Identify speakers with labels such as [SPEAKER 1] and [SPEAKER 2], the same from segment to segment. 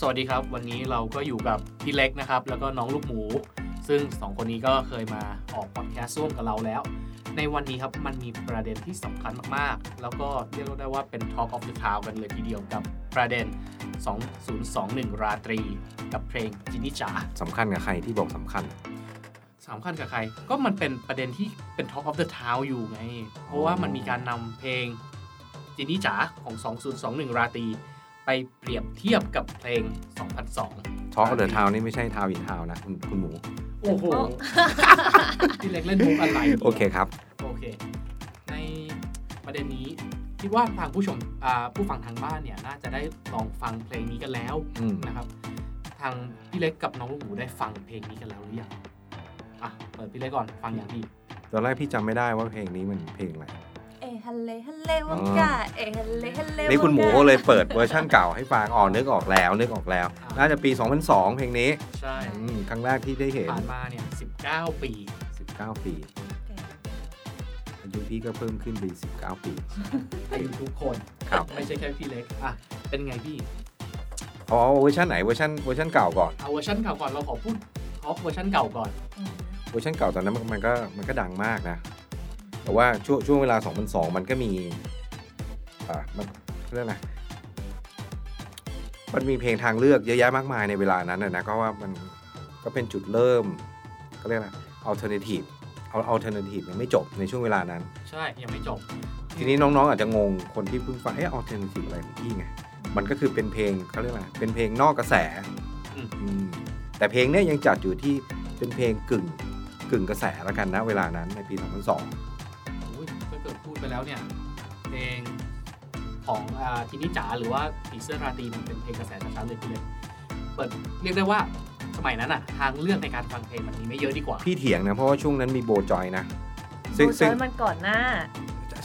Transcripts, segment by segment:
[SPEAKER 1] สวัสดีครับ วันนี้เราก็อยู่กับพี่เล็กนะครับ แล้วก็น้องลูกหมู ซึ่งสองคนนี้ก็เคยมาออกพอดแคสต์ร่วมกับเราแล้ว ในวันนี้ครับมันมีประเด็นที่สำคัญมากๆ แล้วก็เรียกได้ว่าเป็น Talk of the Town กันเลยทีเดียวกับประเด็น 2021 ราตรี กับเพลงจินิจ๋า
[SPEAKER 2] สำคัญกับใครที่บอกสำคัญ
[SPEAKER 1] สำคัญกับใคร ก็มันเป็นประเด็นที่เป็น Talk of the Town อยู่ไง เพราะว่ามันมีการนำเพลงจินิจ๋าของ 2021 ราตรี ไปเปรียบเทียบกับเพลง 2002
[SPEAKER 2] ทอ k เดอะทาวนี่ไม่ใช่ทาวอินทาวนะคุณคุณหมู
[SPEAKER 1] โอ้โหพี่เล็กเล่นมุกอะไร
[SPEAKER 2] โอเคครับ
[SPEAKER 1] โอเค ในประเด็นนี้คิดว่าทางผู้ชมอ่าผู้ฟังทางบ้านเนี่ยน่าจะได้ลองฟังเพลงนี้กันแล้ว
[SPEAKER 2] อืม
[SPEAKER 1] นะครับ ทางพี่เล็กกับน้องลูกหมูได้ฟังเพลงนี้กันแล้วหรือยังอะเปิดพี่เล็กก่อนฟังอย่างพี่
[SPEAKER 2] ตอนแรกพี่จำไม่ได้ว่าเพลงนี้มันเพลงอะไร
[SPEAKER 3] เอ ฮัลเลฮัลเลวังกาเอฮัลเลฮัลเล
[SPEAKER 2] นี่คุณหมูก็เลยเปิดเวอร์ชั่นเก่าให้ฟังอ๋อนึกออกแล้วนึกออกแล้ว น่าจะปี 2002 เพลงนี้
[SPEAKER 1] ใช่
[SPEAKER 2] อืมครั้งแรกที่ได้เห็น
[SPEAKER 1] ผ่านมาเนี่ย 19 ปี
[SPEAKER 2] 19 ปี อายุพี่ก็เพิ่มขึ้นไป19 ปี
[SPEAKER 1] อายุทุกคน
[SPEAKER 2] ครับ
[SPEAKER 1] ไม่ใช่แค่พี่เล็กอะเป็นไงพี่
[SPEAKER 2] เอาเอาเวอร์ชันไหนเวอร์ชันเวอร์ชันเก่าก่อน
[SPEAKER 1] เอาเวอร์ชันเก่าก่อนเราขอพูดท็อปเวอร์ชันเก่าก่อน
[SPEAKER 2] เวอร์ชันเก่าตอนนั้นมันมันก็มันก็ดังมากนะ แต่ว่าช่วงช่วงเวลา 2002 มันก็มีอ่ามันเรื่องอะไรมันมีเพลงทางเลือกเยอะแยะมากมายในเวลานั้นนะนะก็ว่ามันก็เป็นจุดเริ่มก็เรียกอะไร alternative เอา alternative ยังไม่จบในช่วงเวลานั้น
[SPEAKER 1] ใช่ยังไม่จบ
[SPEAKER 2] ทีนี้น้องๆอาจจะงงคนที่เพิ่งฟังเอ๊ะ alternative อะไรของพี่ไงมันก็คือเป็นเพลงเขาเรียกอะไรเป็นเพลงนอกกระแส
[SPEAKER 1] อืม
[SPEAKER 2] อืมแต่เพลงเนี้ยยังจัดอยู่ที่เป็นเพลงกึ่งกึ่งกระแสแล้วกันนะเวลานั้นในปี 2002
[SPEAKER 1] แล้วเนี่ยเพลงของอ่าทีนี้จ๋าหรือว่าผีเสื้อราตรีมันเป็นเพลงกระแสชัดๆเลยพี่เล็กเปิดเรียกได้ว่าสมัยนั้นอะทางเลือกในการฟังเพลงมันมีไม่เยอะดีกว่า
[SPEAKER 2] พี่เถียงนะ เพราะว่าช่วงนั้นมีโบจอยนะ
[SPEAKER 3] ซึ่
[SPEAKER 2] ซึ่
[SPEAKER 3] ง
[SPEAKER 2] ง
[SPEAKER 3] ซึ่
[SPEAKER 2] ซึ่
[SPEAKER 3] ง
[SPEAKER 2] ง
[SPEAKER 3] มันก่อนหน้า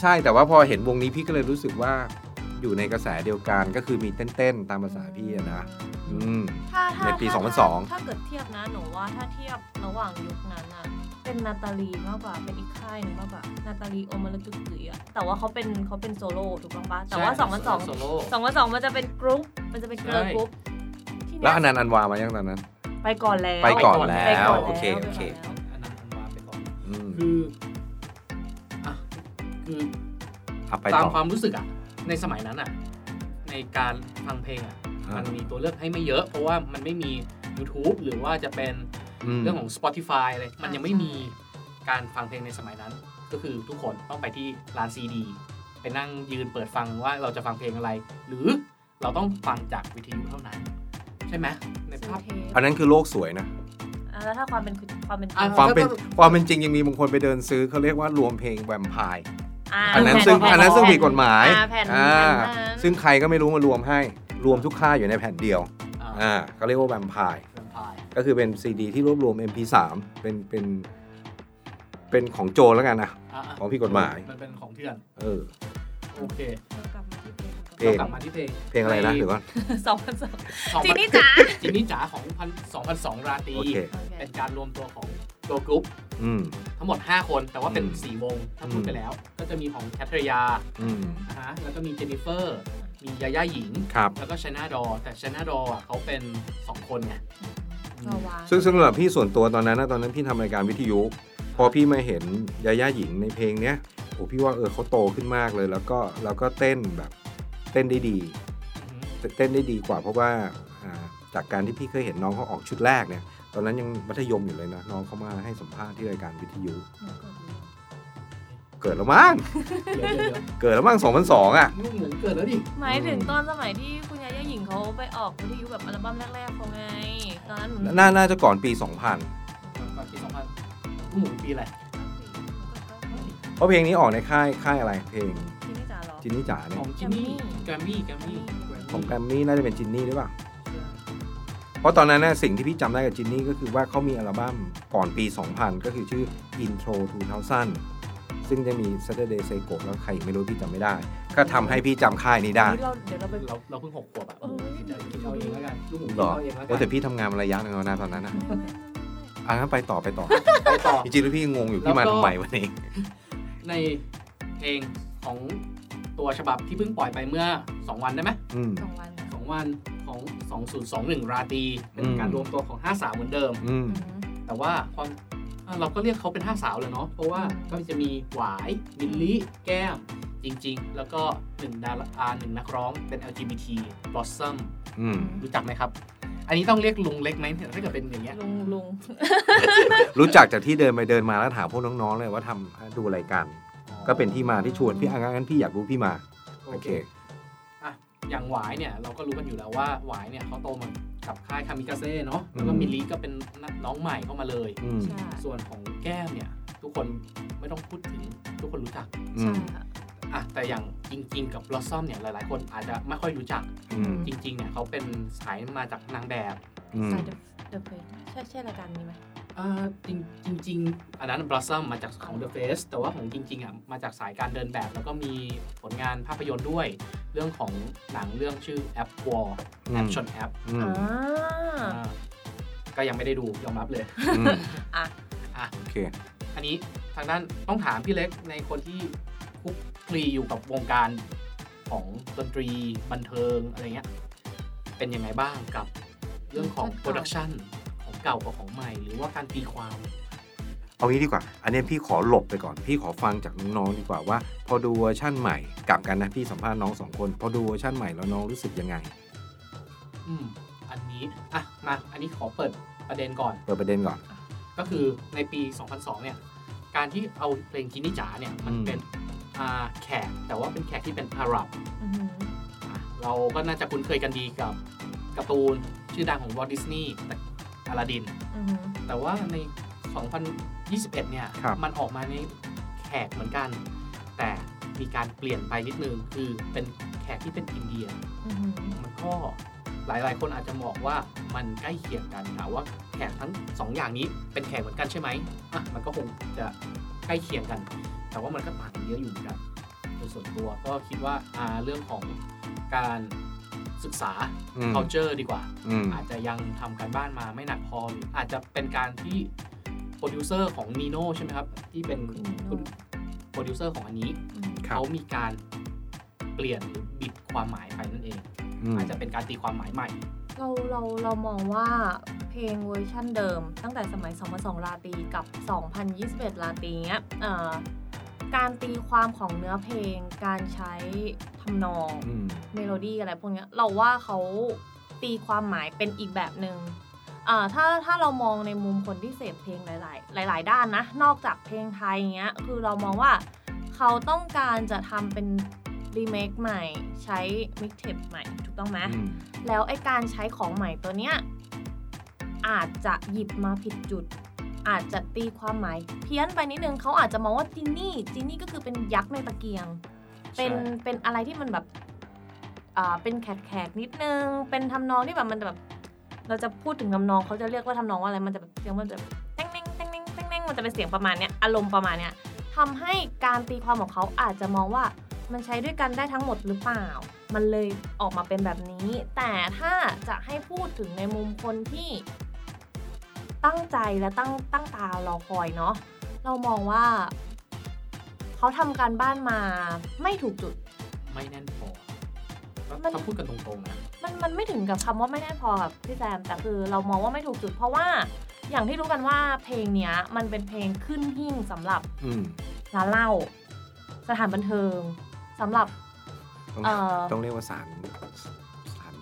[SPEAKER 2] ใช่แต่ว่าพอเห็นวงนี้พี่ก็เลยรู้สึกว่า อยู่ในกระแสเดียวกันก็คือมีเต้นๆตามภาษาพี่อะนะอืม
[SPEAKER 3] ถ้าถ้า
[SPEAKER 2] ในปี
[SPEAKER 3] ถ้า
[SPEAKER 2] 2002
[SPEAKER 3] ถ้าเกิดเทียบนะหนูว่าถ้าเทียบระหว่างยุคนั้นอะเป็นนาตาลีมากกว่าเป็นอีกค่ายหนึงมากกว่านาตาลีโอมาลจุกุยอะแต่ว่าเขาเป็นเขาเป็นโซโล่ถูกต้องปะแต่ว่า
[SPEAKER 1] ใช่
[SPEAKER 3] 2002
[SPEAKER 1] โซโล่
[SPEAKER 3] 2002มันจะเป็นกรุ๊ปมันจะเป็นเกิร์ล
[SPEAKER 1] ใช่
[SPEAKER 3] กรุ๊ปที
[SPEAKER 2] แล้ว
[SPEAKER 3] เนี้ย
[SPEAKER 2] อนันต์อันวามายังตอนนั้น
[SPEAKER 3] ไปก่อนแล้ว
[SPEAKER 2] ไปก่อน
[SPEAKER 1] ไป
[SPEAKER 2] แล้
[SPEAKER 1] ก่
[SPEAKER 2] ว
[SPEAKER 1] อน
[SPEAKER 2] โอเค
[SPEAKER 3] ไปก่
[SPEAKER 2] โอนเค
[SPEAKER 3] แล้ว
[SPEAKER 1] อันนั้นอันวาไปก่อน
[SPEAKER 2] อืม
[SPEAKER 1] คืออะคือ
[SPEAKER 2] เอาไป
[SPEAKER 1] ตาม
[SPEAKER 2] ต่อ
[SPEAKER 1] ความรู้สึกอะ ในสมัยนั้นอะในการฟังเพลงอะ
[SPEAKER 2] อ่ามั
[SPEAKER 1] มันมีตัวเลือกให้ไม่เยอะ เพราะว่ามันไม่มี YouTube หรือว่าจะเป็น
[SPEAKER 2] ม
[SPEAKER 1] เรื่องของ Spotify อะไรมันยังไม่มีการฟังเพลงในสมัยนั้น ก็คือทุกคนต้องไปที่ร้านซีดีไปนั่งยืนเปิดฟังว่าเราจะฟังเพลงอะไร หรือเราต้องฟังจากวิทยุเท่านั้น ใช่ไหมในภาพ
[SPEAKER 3] ซื้อเทป
[SPEAKER 2] อันนั้นคือโลกสวยนะ
[SPEAKER 3] อะแล้วถ้าความเป็นความเป็นจริ
[SPEAKER 1] อะ
[SPEAKER 3] ง
[SPEAKER 2] ความเป็น
[SPEAKER 1] ก็
[SPEAKER 2] ความเป็นจริงยังมีบางคนไปเดินซื้อเขาเรียกว่ารวมเพลงแวมไพร์ะ อันนั้น
[SPEAKER 3] แผ่
[SPEAKER 2] ซึ่ง
[SPEAKER 3] แผ่
[SPEAKER 2] อันนั้นซึ่งผิดกฎหมาย
[SPEAKER 3] อะแผ่น
[SPEAKER 2] อ่า
[SPEAKER 3] แผ่นนั้น
[SPEAKER 2] ซึ่งใครก็ไม่รู้มารวมให้รวมทุกค่ายอยู่ในแผ่นเดียว
[SPEAKER 1] อ่า
[SPEAKER 2] อ่าเขาเรียกว่าแวมไพร์
[SPEAKER 1] แวมไพร์
[SPEAKER 2] ก็คือเป็นซีดีที่รวบรวม MP3 เป็นเป็นเป็นของโจรแล้วกันนะ
[SPEAKER 1] อะ
[SPEAKER 2] ของผิดกฎหมาย
[SPEAKER 1] มันเป็นของเถื่อน
[SPEAKER 2] เออ
[SPEAKER 1] โอเค
[SPEAKER 3] เรากลับมาที่เพลง
[SPEAKER 2] เพลง
[SPEAKER 1] เรากลับมาที่เพลง
[SPEAKER 2] เพลงอะไรนะเดี๋ยวก่อน
[SPEAKER 3] สองพันสอง
[SPEAKER 1] ของ
[SPEAKER 3] จีนี่จ๋า
[SPEAKER 1] จีนี่จ๋าของพันสองพันสองราตรี
[SPEAKER 2] โอเค
[SPEAKER 1] เป็นการรวมตัวของ ตัวกรุ๊ป
[SPEAKER 2] อืม
[SPEAKER 1] ทั้งหมด 5 คนแต่ว่าเป็น
[SPEAKER 2] อืม
[SPEAKER 1] 4วงถ้าพูด
[SPEAKER 2] อืม
[SPEAKER 1] ไปแล้ว ก็จะมีของแคทริยา
[SPEAKER 2] อืม
[SPEAKER 1] นะฮะแล้วก็มีเจนนิเฟอร์ มียาย่าหญิง
[SPEAKER 2] ครับ
[SPEAKER 1] แล้วก็ไชน่าดอลล์ แต่ไชน่าดอลล์อะเขาเป็น 2 คนไง
[SPEAKER 3] เราวาง
[SPEAKER 2] ซึ่งซึ่งสำหรับพี่ส่วนตัวตอนนั้นนะตอนนั้นพี่ทำรายการวิทยุ พอพี่มาเห็นยาย่าหญิงในเพลงเนี้ยโอ้พี่ว่าเออเขาโตขึ้นมากเลย แล้วก็แล้วก็เต้นแบบเต้นได้ดี
[SPEAKER 1] อืม
[SPEAKER 2] เต้นได้ดีกว่าเพราะว่าอ่าจากการที่พี่เคยเห็นน้องเขาออกชุดแรกเนี่ย ตอนนั้นยังมัธยมอยู่เลยนะ น้องเขามาให้สัมภาษณ์ที่รายการวิทยุ เกิดแล้วมั้ง
[SPEAKER 1] เดี๋ยวเดี๋ยวเดี๋ยว
[SPEAKER 2] เกิดแล้วมั้ง2002อะ
[SPEAKER 1] ลูกหมูเกิดแล้วดิ
[SPEAKER 3] หมายถึงตอนสมัยที่คุณยาย่าหญิงเขาไปออกวิทยุแบบอัลบั้มแรกๆเขาไง ตอนนั้นหนู
[SPEAKER 2] น่าน่าจะก่อนปี2000
[SPEAKER 1] ก่อนปี2000ลูกหมูปีอะไร
[SPEAKER 2] เพราะเพลงนี้ออกในค่ายค่ายอะไรเพลง
[SPEAKER 3] ที่นี่จ๋าเหรอ
[SPEAKER 2] จินนี่จ๋าเนี่
[SPEAKER 1] ข
[SPEAKER 2] ย
[SPEAKER 1] องจินนี่แกรมมี่แกรมมี่
[SPEAKER 2] ของแกรมมี่น่าจะเป็นจินนี่หรือเปล่า เพราะตอนนั้นนะสิ่งที่พี่จำได้กับจินนี่ก็คือว่าเขามีอัลบั้มก่อนปี 2000 ก็คือชื่อ Intro 2000 ซึ่งจะมี Saturday Say Go แล้วใครไม่รู้พี่จำไม่ได้ ก็ทำให้พี่จำค่ายนี้ได้
[SPEAKER 3] นี่เราเดี๋ยวเราไป
[SPEAKER 1] เราเราเพิ่งหกขวบอะ
[SPEAKER 3] เออ
[SPEAKER 1] คิดเอาคิดเอาเองแล้วกันลูกหมูคิด
[SPEAKER 2] หรอ
[SPEAKER 1] เอาเองแล้วกั
[SPEAKER 2] โอ้แต่พี่ทำงานมาระยะหนึงแล้วนะตอนนั้นนะ
[SPEAKER 3] ไม่ไม่ไม่ไม่
[SPEAKER 2] อะงั้นไปต่อไปต่อ
[SPEAKER 1] ไปต่อ
[SPEAKER 2] จริงๆแล้วพี่งงอยู่
[SPEAKER 1] แล้ว
[SPEAKER 2] พี่มา
[SPEAKER 1] ก็
[SPEAKER 2] ทำไมวันนี้
[SPEAKER 1] ในเพลงของตัวฉบับที่เพิ่งปล่อยไปเมื่อ 2 วันได้ไหม
[SPEAKER 2] อืม
[SPEAKER 3] สองวัน
[SPEAKER 1] สอง 2 วันของ 2021 ราตรีเป็นการรวมตัวของ 5 สาวเหมือนเดิม
[SPEAKER 2] อืม
[SPEAKER 1] แต่ว่าความอะเราก็เรียกเขาเป็น 5 สาวเลยเนาะเพราะว่าก็จะมีหวายมิลลี่แก้ม จริง ๆ แล้วก็หนึ่งดาราอ่าหนึ่งนักร้องเป็น LGBT Blossom
[SPEAKER 2] อืม
[SPEAKER 1] รู้จักไหมครับ อันนี้ต้องเรียกลุงเล็กไหมถ้าเกิดเป็นอย่างเงี้ย
[SPEAKER 3] ลุงลุง
[SPEAKER 2] รู้จักจากที่เดินไปเดินมาแล้วถามพวกน้องๆเลยว่าทำดูรายการก็เป็นที่มาที่ชวนพี่อะงั้นพี่อยากรู้พี่มาโอเค
[SPEAKER 1] อะอย่างหวายเนี่ยเราก็รู้กันอยู่แล้วว่าหวายเนี่ยเขาโตมากับค่ายคามิกาเซ่เนาะแล้วก็
[SPEAKER 2] อืม
[SPEAKER 1] มิลลีก็เป็นน้องใหม่เข้ามาเลย
[SPEAKER 2] อืม
[SPEAKER 3] ใช่
[SPEAKER 1] ส่วนของแก้มเนี่ย ทุกคนไม่ต้องพูดถึงทุกคนรู้จัก
[SPEAKER 2] อื
[SPEAKER 3] ใช่
[SPEAKER 2] ม
[SPEAKER 3] ค่ะ
[SPEAKER 1] อะแต่อย่างจริง ๆ กับบลอสซอมเนี่ยหลาย ๆ คนอาจจะไม่ค่อยรู้จัก
[SPEAKER 2] อืม
[SPEAKER 1] จริง ๆ เนี่ยเขาเป็นสายมาจากนางแบบ
[SPEAKER 2] อืม
[SPEAKER 3] ใช่ The The Face ใช่ใช่รายการนี้ไหม
[SPEAKER 1] อ่า จริงจริงๆอันนั้นบลอสซอมมาจากของ The Face แต่ว่าของจริงๆอะมาจากสายการเดินแบบ แล้วก็มีผลงานภาพยนตร์ด้วย เรื่องของหนังเรื่องชื่อ App War แอปชนแอป
[SPEAKER 2] อืม
[SPEAKER 3] อ่า
[SPEAKER 1] ก็ยังไม่ได้ดูยอมรับเลย
[SPEAKER 2] อืม
[SPEAKER 3] อะ
[SPEAKER 1] อะ
[SPEAKER 2] โอเค
[SPEAKER 1] อันนี้ทางด้านต้องถามพี่เล็กในคนที่คลุกคลีอยู่กับวงการของดนตรีบันเทิงอะไรเงี้ยเป็นยังไงบ้างกับเรื่องของ production ของ เก่ากับของใหม่ หรือว่าการตีความ
[SPEAKER 2] เอางี้ดีกว่า อันนี้พี่ขอหลบไปก่อน พี่ขอฟังจากน้องๆดีกว่าว่า พอดูเวอร์ชั่นใหม่กลับกันนะพี่สัมภาษณ์น้องสองคน พอดูเวอร์ชั่นใหม่แล้วน้องรู้สึกยังไง
[SPEAKER 1] อืม อันนี้อะมา อันนี้ขอเปิดประเด็นก่อน
[SPEAKER 2] เปิดประเด็นก่อน
[SPEAKER 1] ก็คือในปี 2002 เนี่ย การที่เอาเพลงจินนี่จ๋าเนี่ยมัน
[SPEAKER 2] อืม
[SPEAKER 1] เป็นอ่าแขกแต่ว่าเป็นแขกที่เป็นอาหรับ
[SPEAKER 3] อือหือ
[SPEAKER 1] อะเราก็น่าจะคุ้นเคยกันดีกับการ์ตูนชื่อดังของวอลดิสนีย์อ ลาดิน
[SPEAKER 3] อือหือ
[SPEAKER 1] แต่ว่าใน 2021 เนี่ย
[SPEAKER 2] ครับ
[SPEAKER 1] มันออกมาในแขกเหมือนกัน แต่มีการเปลี่ยนไปนิดนึง คือเป็นแขกที่เป็นอินเดีย
[SPEAKER 3] อือหือ
[SPEAKER 1] มันก็หลายๆ คนอาจจะบอกว่ามันใกล้เคียงกันถามว่าแขกทั้งสองอย่างนี้เป็นแขกเหมือนกันใช่ไหมอะมันก็คงจะใกล้เคียงกัน แต่ว่ามันก็ต่างกันเยอะอยู่เหมือนกันโดยส่วนตัวก็คิดว่าอ่าเรื่องของการ ศึกษา
[SPEAKER 2] อืม
[SPEAKER 1] culture ดีกว่า
[SPEAKER 2] อืม
[SPEAKER 1] อาจจะยังทำการบ้านมาไม่หนักพอหรืออาจจะเป็นการที่โปรดิวเซอร์ของ Nino ใช่ไหมครับ ที่เป็น
[SPEAKER 3] คุณ
[SPEAKER 1] โปรดิวเซอร์ของอันนี้
[SPEAKER 3] อืม
[SPEAKER 2] ครับ
[SPEAKER 1] เขามีการเปลี่ยนหรือบิดความหมายไปนั่นเอง
[SPEAKER 2] อืม
[SPEAKER 1] อาจจะเป็นการตีความหมายใหม่
[SPEAKER 3] เราเราเรามองว่าเพลงเวอร์ชั่นเดิม ตั้งแต่สมัย 2002 ราตรีกับ 2021 ราตรีเนี้ยเอ่อ การตีความของเนื้อเพลง การใช้ทำนอง
[SPEAKER 2] อืม
[SPEAKER 3] เมโลดี้อะไรพวกเนี้ยเราว่าเขาตีความหมายเป็นอีกแบบหนึ่งอ่าถ้าถ้าเรามองในมุมคนที่เสพเพลงหลาย ๆ หลาย ๆ ด้านนะ นอกจากเพลงไทยอย่างเงี้ยคือเรามองว่าเขาต้องการจะทำเป็นรีเมคใหม่ ใช้มิกเทปใหม่ถูกต้องไหม
[SPEAKER 2] อืม
[SPEAKER 3] แล้วไอ้การใช้ของใหม่ตัวเนี้ยอาจจะหยิบมาผิดจุด อาจจะตีความหมายเพี้ยนไปนิดนึงเขาอาจจะมองว่าจินนี่จินนี่ก็คือเป็นยักษ์ในตะเกียง เป็น
[SPEAKER 1] ใช่
[SPEAKER 3] เป็นอะไรที่มันแบบอ่าเป็นแขกแขกๆนิดนึง เป็นทำนองที่แบบมันแบบ เราจะพูดถึงทำนองเขาจะเรียกว่าทำนองว่าอะไรมันจะแบบเสียงมันจะแบบแต้งแต้งแต้งแต้งแต้งแต้งมันจะเป็นเสียงประมาณเนี้ยอารมณ์ประมาณเนี้ยทำให้การตีความของเขาอาจจะมองว่ามันใช้ด้วยกันได้ทั้งหมดหรือเปล่า มันเลยออกมาเป็นแบบนี้ แต่ถ้าจะให้พูดถึงในมุมคนที่ ตั้งใจและตั้งตั้งตารอคอยเนาะเรามองว่าเขาทำการบ้านมาไม่ถูกจุด
[SPEAKER 1] ไม่แน่นพอถ้า
[SPEAKER 3] มัน
[SPEAKER 1] ถ้าพูดกันตรงๆนะ
[SPEAKER 3] มันมันไม่ถึงกับคำว่าไม่แน่พอกับพี่แซมแต่คือเรามองว่าไม่ถูกจุด เพราะว่าอย่างที่รู้กันว่าเพลงเนี้ย มันเป็นเพลงขึ้นหิ้งสำหรับ
[SPEAKER 2] อืม
[SPEAKER 3] ร้านเหล้าสถานบันเทิงสำหรับ
[SPEAKER 2] ต้อง
[SPEAKER 3] เอ่อ
[SPEAKER 2] ต้องเรียกว่าสารสาร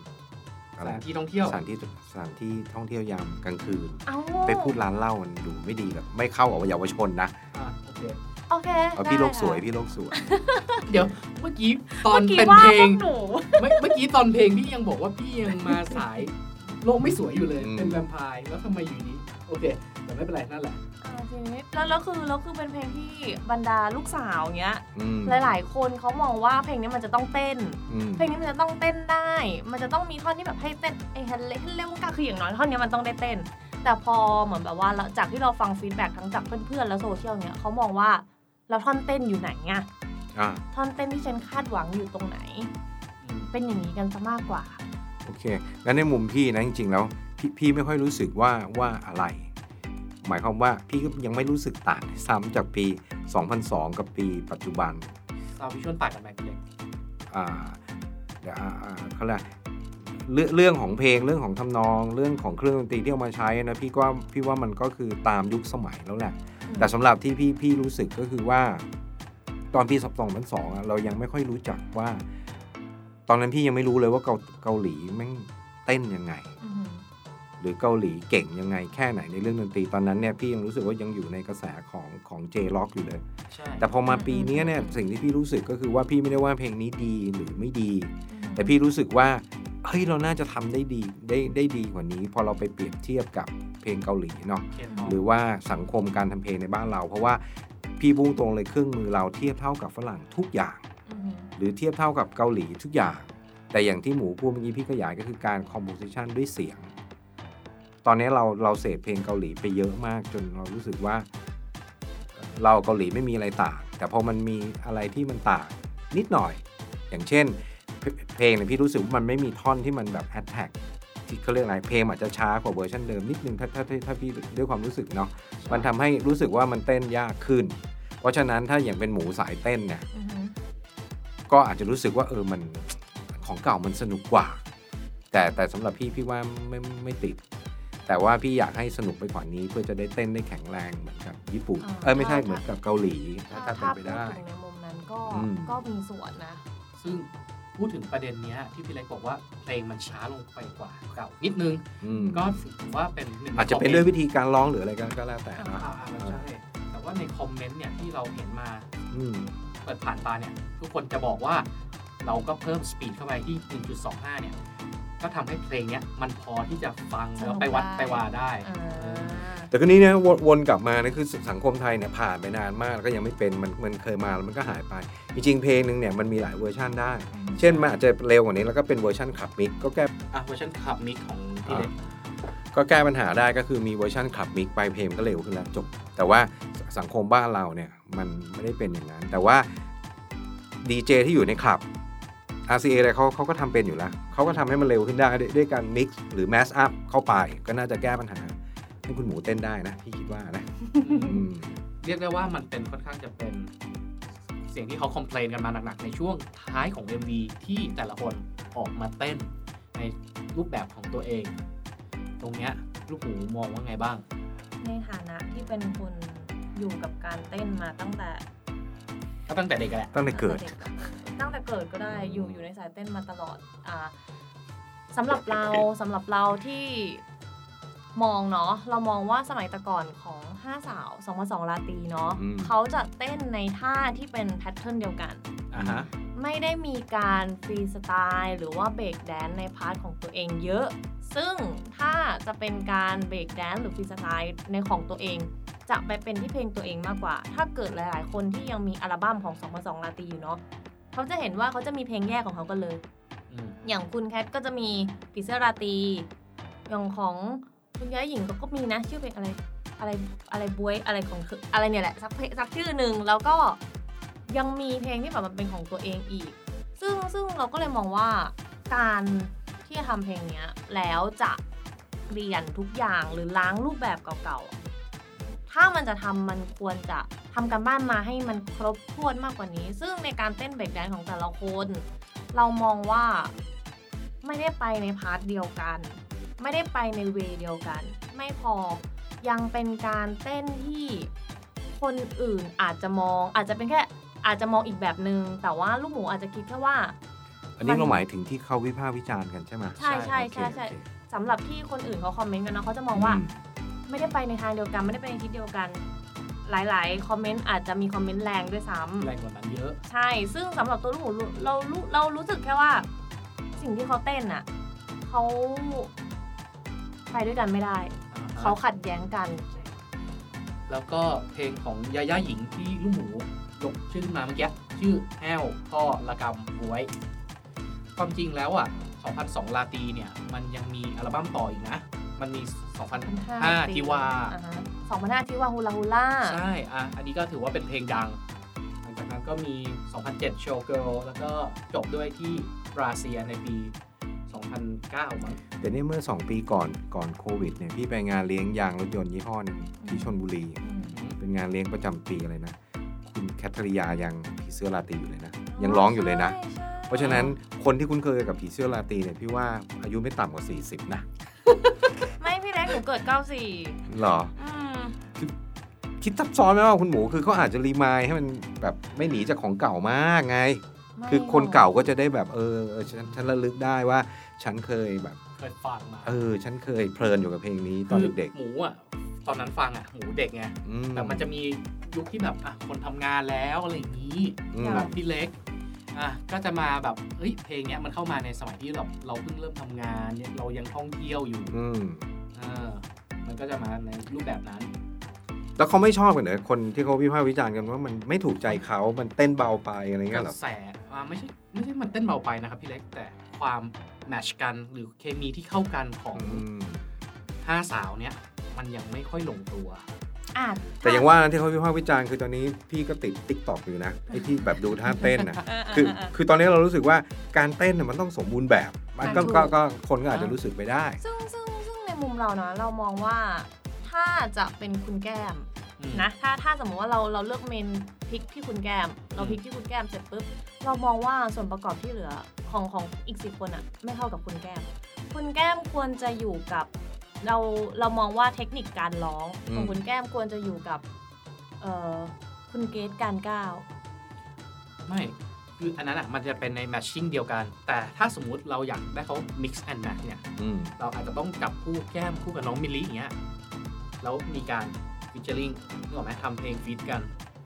[SPEAKER 1] สถานที่ท่องเที่ยว
[SPEAKER 2] สถานที่ สถานที่ท่องเที่ยวยามกลางคืน
[SPEAKER 3] เอ้า
[SPEAKER 2] ไปพูดร้านเหล้ามันดูไม่ดีแบบไม่เข้ากับเยาวชนนะ
[SPEAKER 1] อะโอเค
[SPEAKER 3] โอเค
[SPEAKER 2] เอาพี่โลก
[SPEAKER 3] ได้
[SPEAKER 2] สวย
[SPEAKER 3] ค่ะ
[SPEAKER 2] พี่โลกสวย
[SPEAKER 1] เดี๋ยวเมื่อกี้ตอน
[SPEAKER 3] เมื่อกี้
[SPEAKER 1] เป็น
[SPEAKER 3] ว่า
[SPEAKER 1] เพล
[SPEAKER 3] พว
[SPEAKER 1] ง
[SPEAKER 3] กหนู
[SPEAKER 1] เมื่อเมื่อกี้ตอนเพลงพี่ยังบอกว่าพี่ยังมาสายโลกไม่สวยอยู่เลย
[SPEAKER 2] อืม
[SPEAKER 1] เป็นแวมไพร์แล้วทำไมอยู่ดี โอเค แต่ไม่เป็นไรนั่นแหละ
[SPEAKER 3] อ่าทีนี้แล้วแล้วคือแล้วคือเป็นเพลงที่บรรดาลูกสาวเงี้ย
[SPEAKER 2] อืม
[SPEAKER 3] หลาย ๆ คนเขามองว่าเพลงนี้มันจะต้องเต้น
[SPEAKER 2] อืม
[SPEAKER 3] เพลงนี้มันจะต้องเต้นได้ มันจะต้องมีท่อนที่แบบให้เต้นไอ้ฮันเลฮันเลวกาคืออย่างน้อยท่อนนี้มันต้องได้เต้น แต่พอเหมือนแบบว่าเราจากที่เราฟังฟีดแบ็กทั้งจากเพื่อนๆ แล้วโซเชียลเนี้ยเขามองว่าแล้วท่อนเต้นอยู่ไหนอะ
[SPEAKER 2] อ่า
[SPEAKER 3] ท่อนเต้นที่ฉันคาดหวังอยู่ตรงไหน
[SPEAKER 1] อืม
[SPEAKER 3] เป็นอย่างนี้กันซะมากกว่า
[SPEAKER 2] โอเคงั้นในมุมพี่นะจริงๆแล้ว พี่พี่ไม่ค่อยรู้สึกว่าว่าอะไร หมายความว่าพี่ก็ยังไม่รู้สึกต่างซ้ำจากปี 2002 กับปีปัจจุบัน
[SPEAKER 1] ซาววิชวลต่างกันไหมพี่เล็ก
[SPEAKER 2] อ่าเดี๋ยวอ่าอ่าเขาเรียกเรื่องเรื่องของเพลงเรื่องของทำนองเรื่องของเครื่องดนตรีที่เอามาใช้นะพี่ก็พี่ว่ามันก็คือตามยุคสมัยแล้วแหละ แต่สำหรับที่พี่พี่รู้สึกก็คือว่า ตอนปีสองพันสองเรายังไม่ค่อยรู้จักว่า ตอนนั้นพี่ยังไม่รู้เลยว่าเกาเกาหลีแม่งเต้นยังไง
[SPEAKER 3] อืม
[SPEAKER 2] หรือเกาหลีเก่งยังไงแค่ไหนในเรื่องดนตรีตอนนั้นเนี่ยพี่ยังรู้สึกว่ายังอยู่ในกระแสของของเจล็อกอยู่เลย
[SPEAKER 1] ใช่
[SPEAKER 2] แต่พอมาปีเนี้ยเนี่ยสิ่งที่พี่รู้สึกก็คือว่าพี่ไม่ได้ว่าเพลงนี้ดีหรือไม่ดี แต่พี่รู้สึกว่าเฮ้ยเราน่าจะทำได้ดีได้ได้ดีกว่านี้ พอเราไปเปรียบเทียบกับเพลงเกาหลีเนาะ
[SPEAKER 1] เคป๊อป
[SPEAKER 2] หรือว่าสังคมการทำเพลงในบ้านเรา เพราะว่าพี่พุ่งตรงเลยเครื่องมือเราเทียบเท่ากับฝรั่งทุกอย่าง
[SPEAKER 3] อืม
[SPEAKER 2] หรือเทียบเท่ากับเกาหลีทุกอย่าง แต่อย่างที่หมูพูดเมื่อกี้พี่ขยายก็คือการ composition ด้วยเสียง ตอนนี้เราเราเสพเพลงเกาหลีไปเยอะมากจนเรารู้สึกว่า เราเกาหลีไม่มีอะไรต่าง แต่พอมันมีอะไรที่มันต่างนิดหน่อย อย่างเช่น เพลงเนี่ยพี่รู้สึกว่ามันไม่มีท่อนที่มันแบบแอ t แท็กที่เขาเรียกอะไรเพลงอาจจะช้ากว่าเวอร์ชันเดิมนิดนึงถ้าถ้าถ้าถาพี่ด้วยความรู้สึกเนาะมันทำให้รู้สึกว่ามันเต้นยากขึ้น เพราะฉะนั้นถ้าอย่างเป็นหมูสายเต้นเนี่ยก็อาจจะรู้สึกว่าเออมันของเก่ามันสนุกกว่า แต่แต่สำหรับพี่พี่ว่าไม่ไม่ติด แต่ว่าพี่อยากให้สนุกไปกว่านี้เพื่อจะได้เต้นได้แข็งแรงเหมือนกับญี่ปุ่น
[SPEAKER 3] อ่า
[SPEAKER 2] เออไม่ใช่
[SPEAKER 3] ถ้า
[SPEAKER 2] เหมือนกับเกาหลีถ้า
[SPEAKER 3] ถ้า
[SPEAKER 2] ถ้าเป็น
[SPEAKER 3] ถ้า
[SPEAKER 2] ไป
[SPEAKER 3] พูด
[SPEAKER 2] ได้
[SPEAKER 3] ถึงในมุมนั้นก็
[SPEAKER 2] อืม
[SPEAKER 3] ก็มีส่วนนะ
[SPEAKER 1] ซึ่งพูดถึงประเด็นเนี้ยที่พี่เล็กบอกว่าเพลงมันช้าลงไปกว่าเก่านิดนึง
[SPEAKER 2] อืม
[SPEAKER 1] ก็ถือว่าเป็นหนึ่ง
[SPEAKER 2] อาจจะเป็นด้วยวิธีการร้องหรืออะไรก็ก็แล้วแต่
[SPEAKER 1] อ่า
[SPEAKER 2] นะ
[SPEAKER 1] อ่าอ่าใช่แต่ว่าในคอมเมนต์เนี่ยที่เราเห็นมา
[SPEAKER 2] อืม
[SPEAKER 1] เปิดผ่านตาเนี่ยทุกคนจะบอกว่าเราก็เพิ่มสปีดเข้าไปที่ 1.25 เนี่ย ก็ทำให้เพลงเนี้ยมันพอที่จะฟัง
[SPEAKER 3] สนุก
[SPEAKER 1] แล้วไปวัด
[SPEAKER 3] ได้
[SPEAKER 1] ไปวาได้
[SPEAKER 3] อ่า
[SPEAKER 2] แต่ก็นี้เนี่ยวนวนกลับมานะคือสังคมไทยเนี่ยผ่านไปนานมากแล้วก็ยังไม่เป็นมันมันเคยมาแล้วมันก็หายไป จริงๆเพลงหนึ่งเนี่ยมันมีหลายเวอร์ชันได้ เช่นมันอาจจะเร็วกว่านี้แล้วก็เป็นเวอร์ชัน club mix ก็แก้
[SPEAKER 1] อะเวอร์ชัน club mix ของพี่เล็ก
[SPEAKER 2] ก็แก้ปัญหาได้ก็คือมีเวอร์ชัน club mix ไปเพลงก็เร็วขึ้นแล้วจบ แต่ว่าสังคมบ้านเราเนี่ยมันไม่ได้เป็นอย่างนั้น แต่ว่าดีเจที่อยู่ในคลับ RCA อะไรเขาเขาก็ทำเป็นอยู่แล้ว เขาก็ทำให้มันเร็วขึ้นได้ด้วยด้วยการ mix หรือ mash up เข้าไป ก็น่าจะแก้ปัญหาให้คุณหมูเต้นได้นะ พี่คิดว่านะอืม
[SPEAKER 1] เรียกได้ว่ามันเป็นค่อนข้างจะเป็นเสียงที่เขาคอมเพลนกันมาหนักๆ ในช่วงท้ายของ MV ที่แต่ละคนออกมาเต้นในรูปแบบของตัวเอง ตรงเนี้ยลูกหมูมองว่าไงบ้าง
[SPEAKER 3] ในฐานะที่เป็นคนอยู่กับการเต้นมาตั้งแต่
[SPEAKER 1] ก็ตั้งแต่เด็กแหละ
[SPEAKER 2] ตั้งแต่เกิด
[SPEAKER 3] ตั้งแต่ เกิดก็ได้อยู่อยู่ในสายเต้นมาตลอดอ่าสำหรับเราสำหรับเราที่มองเนาะเรามองว่าสมัยแต่ก่อนของห้าสาวสองพันสองราตรีเนาะ
[SPEAKER 2] อืม
[SPEAKER 3] เขาจะเต้นในท่าที่เป็น pattern เดียวกัน
[SPEAKER 1] อ่าฮะ
[SPEAKER 3] ไม่ได้มีการฟรีสไตล์หรือว่า break dance ใน part ของตัวเองเยอะ ซึ่งถ้าจะเป็นการ break dance หรือฟรีสไตล์ในของตัวเอง จะไปเป็นที่เพลงตัวเองมากกว่า ถ้าเกิดหลาย ๆ คนที่ยังมีอัลบั้มของ2 2 2ราตรีอยู่เนาะ เขาจะเห็นว่าเขาจะมีเพลงแยกของเขากันเลย
[SPEAKER 1] อืม
[SPEAKER 3] อย่างคุณแคทก็จะมีผีเสื้อราตรีอย่างของคุณย้ายหญิงก็ก็มีนะชื่อเพลงอะไรอะไรอะไรบวยอะไรของเธออะไรเนี่ยแหละสักเพลงสักชื่อหนึ่งแล้วก็ยังมีเพลงที่แบบมันเป็นของตัวเองอีก ซึ่งซึ่งเราก็เลยมองว่าการที่จะทำเพลงเนี้ยแล้วจะเปลี่ยนทุกอย่างหรือล้างรูปแบบเก่าๆ ถ้ามันจะทำมันควรจะทำการบ้านมาให้มันครบถ้วนมากกว่านี้ ซึ่งในการเต้น break dance ของแต่ละคน เรามองว่าไม่ได้ไปใน part เดียวกัน ไม่ได้ไปใน way เดียวกัน ไม่พอยังเป็นการเต้นที่คนอื่นอาจจะมองอาจจะเป็นแค่อาจจะมองอีกแบบนึงแต่ว่าลูกหมูอาจจะคิดแค่ว่า
[SPEAKER 2] อันนี้เราหมายถึงที่เขาวิพากษ์วิจารณ์กันใช่ไหม
[SPEAKER 3] ใช่ใช่
[SPEAKER 2] โอเค
[SPEAKER 3] ใช่ใช่
[SPEAKER 2] โอเค
[SPEAKER 3] สำหรับที่คนอื่นเขา comment กันนะเขาจะมองว่า
[SPEAKER 2] อืม
[SPEAKER 3] ไม่ได้ไปในทางเดียวกันไม่ได้ไปในทิศเดียวกัน หลาย ๆ คอมเมนต์อาจจะมีคอมเมนต์แรงด้วยซ้ำ
[SPEAKER 1] แรงกว่านั้นเยอะ
[SPEAKER 3] ใช่ ซึ่งสำหรับตัวลูกหมูเรารู้เรารู้สึกแค่ว่า สิ่งที่เขาเต้นอะเขาไปด้วยกันไม่ได้
[SPEAKER 1] อ่าฮะ
[SPEAKER 3] เขาขัดแย้งกัน
[SPEAKER 1] แล้วก็เพลงของยาย่าหญิงที่ลูกหมูยกชื่อขึ้นมาเมื่อกี้ชื่อแห้วพ่อละกำบวย ความจริงแล้วอะ 2002 ลาตรีเนี่ย มันยังมีอัลบั้มต่ออีกนะ มันมี 2005ที่ว่า
[SPEAKER 3] สองพันห้าที่ว่าฮูลาฮูล่า
[SPEAKER 1] ใช่อะอันนี้ก็ถือว่าเป็นเพลงดัง หลังจากนั้นก็มี 2007 Show Girl แล้วก็จบด้วยที่บราเซียในปี 2009 มั้ง
[SPEAKER 2] แต่นี่เมื่อ 2 ปีก่อนก่อนโควิดเนี่ยพี่ไปงานเลี้ยงยางรถยนต์ยี่ห้อหนึงที่ชนบุรี เป็นงานเลี้ยงประจำปีอะไรนะ คุณแคทริยายังผีเสื้อราตรีอยู่เลยนะ ยังร้องอยู่เลยนะ
[SPEAKER 3] ใช่ใช่
[SPEAKER 2] เพราะฉะนั้นคนที่คุ้นเคยกับผีเสื้อราตรีเนี่ยพี่ว่าอายุไม่ต่ำกว่า 40 นะ
[SPEAKER 3] ไม่พี่เล็กหนูเกิด 94
[SPEAKER 2] หรอ
[SPEAKER 3] อืม
[SPEAKER 2] คิดซับซ้อนไหมว่าคุณหมูคือเขาอาจจะรีมายให้มันแบบไม่หนีจากของเก่ามากไง
[SPEAKER 3] ไม่
[SPEAKER 2] คือคนเก่าก็จะได้แบบเออเออฉันฉันระลึกได้ว่า ฉันเคยแบบ
[SPEAKER 1] เคยฟังมา
[SPEAKER 2] เออ ฉันเคยเพลินอยู่กับเพลงนี้ตอนเด็ก
[SPEAKER 1] หมูอะตอนนั้นฟังอะหมูเด็กไง
[SPEAKER 2] ๆอื
[SPEAKER 1] แต่มันจะมียุคที่แบบอะคนทำงานแล้วอะไรอย่างนี้
[SPEAKER 2] อืม
[SPEAKER 1] แบบพี่เล็ก อะก็จะมาแบบเฮ้ยเพลงเนี้ยมันเข้ามาในสมัยที่เราเราเพิ่งเริ่มทำงานเนี่ยเรายังท่องเที่ยวอยู่
[SPEAKER 2] อืม
[SPEAKER 1] เออมันก็จะมาในรูปแบบนั้น
[SPEAKER 2] แล้วเขาไม่ชอบกันเหรอคนที่เขาวิพากษ์วิจารณ์กันว่ามันไม่ถูกใจเขามันเต้นเบาไปอะไร
[SPEAKER 1] ก
[SPEAKER 2] เงี้ยเหรอ
[SPEAKER 1] ระแสอ่าไม่ใช่ไม่ใช่มันเต้นเบาไปนะครับพี่เล็กแต่ความแมทชกันหรือเคมีที่เข้ากันของ
[SPEAKER 2] อืม
[SPEAKER 1] ห้าสาวเนี้ยมันยังไม่ค่อยลงตัว
[SPEAKER 3] อะ
[SPEAKER 2] แต่อย่างว่านะที่เขาวิพากษ์วิจารณ์คือตอนนี้พี่ก็ติดติ๊กต็อกอยู่นะไอ้ที่แบบดูท่าเต้นนะ
[SPEAKER 3] เออเออ
[SPEAKER 2] คือ
[SPEAKER 3] เออ
[SPEAKER 2] คือตอนนี้เรารู้สึกว่าการเต้นน่ะมันต้องสมบูรณ์แบบ มันก็
[SPEAKER 3] ถูก
[SPEAKER 2] ก็ก็คนก็อาจจะรู้สึกไปได้
[SPEAKER 3] ซึ่งซึ่งซึ่งในมุมเรานะเรามองว่าถ้าจะเป็นคุณแก้ม
[SPEAKER 1] อืม
[SPEAKER 3] นะถ้าถ้าสมมติว่าเราเราเลือกเมนพริกที่คุณแก้ม เราพริกที่คุณแก้มเสร็จปุ๊บเรามองว่าส่วนประกอบที่เหลือของของอีกสิบคนอะไม่เท่ากับคุณแก้ม คุณแก้มควรจะอยู่กับ เราเรามองว่าเทคนิคการร้องของ
[SPEAKER 2] อืม
[SPEAKER 3] คุณแก้มควรจะอยู่กับเอ่อคุณเกตการก้าว
[SPEAKER 1] ไม่คืออันนั้นอะมันจะเป็นในแมทชิ่งเดียวกัน แต่ถ้าสมมุติเราอยากได้เขา mix and match เนี่ย
[SPEAKER 2] อืม
[SPEAKER 1] เราอาจจะต้องจับคู่แก้มคู่กับน้องมิลลิอย่างเงี้ยแล้วมีการฟิชเชอริงนึกออกไหมทำเพลงฟีดกัน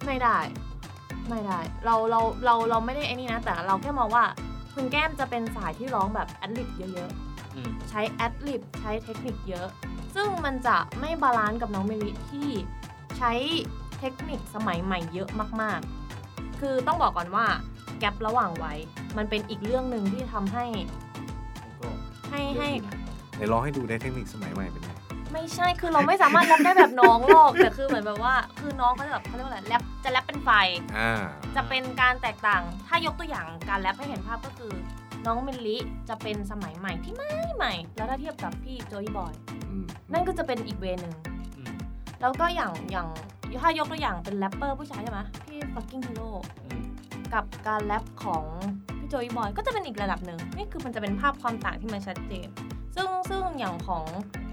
[SPEAKER 3] ไม่ได้ ไม่ได้ เราเราเราเราไม่ได้ไอ้นี่นะ แต่เราแค่มองว่าคุณแก้มจะเป็นสายที่ร้องแบบ ad-lib เยอะ
[SPEAKER 1] อืม
[SPEAKER 3] ๆ ใช้ ad-lib ใช้เทคนิคเยอะ ซึ่งมันจะไม่ balance กับน้องเมลิที่ใช้เทคนิคสมัยใหม่เยอะมากๆ คือต้องบอกก่อนว่า gap ระหว่างวัยมันเป็นอีกเรื่องหนึ่งที่ทำให้
[SPEAKER 1] แล้วก็
[SPEAKER 3] ให้
[SPEAKER 1] เย
[SPEAKER 3] ให้
[SPEAKER 1] อะอยู่นะ
[SPEAKER 2] ไหนลองให้ดูได้เทคนิคสมัยใหม่เป็นไง
[SPEAKER 3] ไม่ใช่คือเราไม่สามารถแรปได้แบบน้องหรอกแต่คือเหมือนแบบว่า คือน้องเขาจะแบบเขาเรียกว่าอะไรแรปจะแรปเป็นไฟ
[SPEAKER 2] อ่า
[SPEAKER 3] จะเป็นการแตกต่าง ถ้ายกตัวอย่างการแรปให้เห็นภาพก็คือ น้องเมลลิจะเป็นสมัยใหม่ที่ไม่ใหม่ แล้วถ้าเทียบกับพี่โจอี้บอย
[SPEAKER 2] อืม
[SPEAKER 3] นั่นก็จะเป็นอีก way นึง
[SPEAKER 1] อืม
[SPEAKER 3] แล้วก็อย่างอย่างถ้ายกตัวอย่างเป็นแรปเปอร์ผู้ชายใช่ไหมพี่ Fucking Hero
[SPEAKER 1] อืม
[SPEAKER 3] กับการแรปของพี่โจอี้บอยก็จะเป็นอีกระดับหนึ่งนี่คือมันจะเป็นภาพความต่างที่มันชัดเจน ซึ่งซึ่งอย่างของ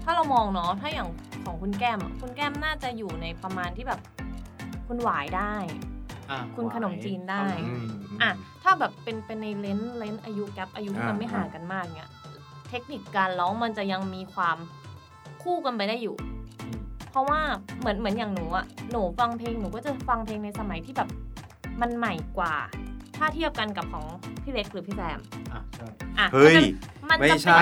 [SPEAKER 3] ถ้าเรามองเนาะถ้าอย่างของคุณแก้มอะคุณแก้มน่าจะอยู่ในประมาณที่แบบคุณหวายได้
[SPEAKER 1] อะ
[SPEAKER 3] คุณขนมจีนได้
[SPEAKER 1] เข้า
[SPEAKER 2] อื
[SPEAKER 1] ใจ
[SPEAKER 2] ม
[SPEAKER 3] อะถ้าแบบเป็นเป็นในเลนส์เลนส์อายุแกปอายุที่มัน
[SPEAKER 2] อ่า
[SPEAKER 3] ไม่ห่างกันมากเนี้ยเทคนิคการร้องมันจะยังมีความคู่กันไปได้อยู่
[SPEAKER 1] อืม
[SPEAKER 3] เพราะว่าเหมือนเหมือนอย่างหนูอะหนูฟังเพลงหนูก็จะฟังเพลงในสมัยที่แบบมันใหม่กว่า ถ้าเทียบกันกับของพี่เล็กหรือพี่แซม
[SPEAKER 1] อะใช่
[SPEAKER 3] อะ
[SPEAKER 2] เฮ้ย
[SPEAKER 3] มัน
[SPEAKER 2] ไม่
[SPEAKER 3] จะ
[SPEAKER 2] ใช่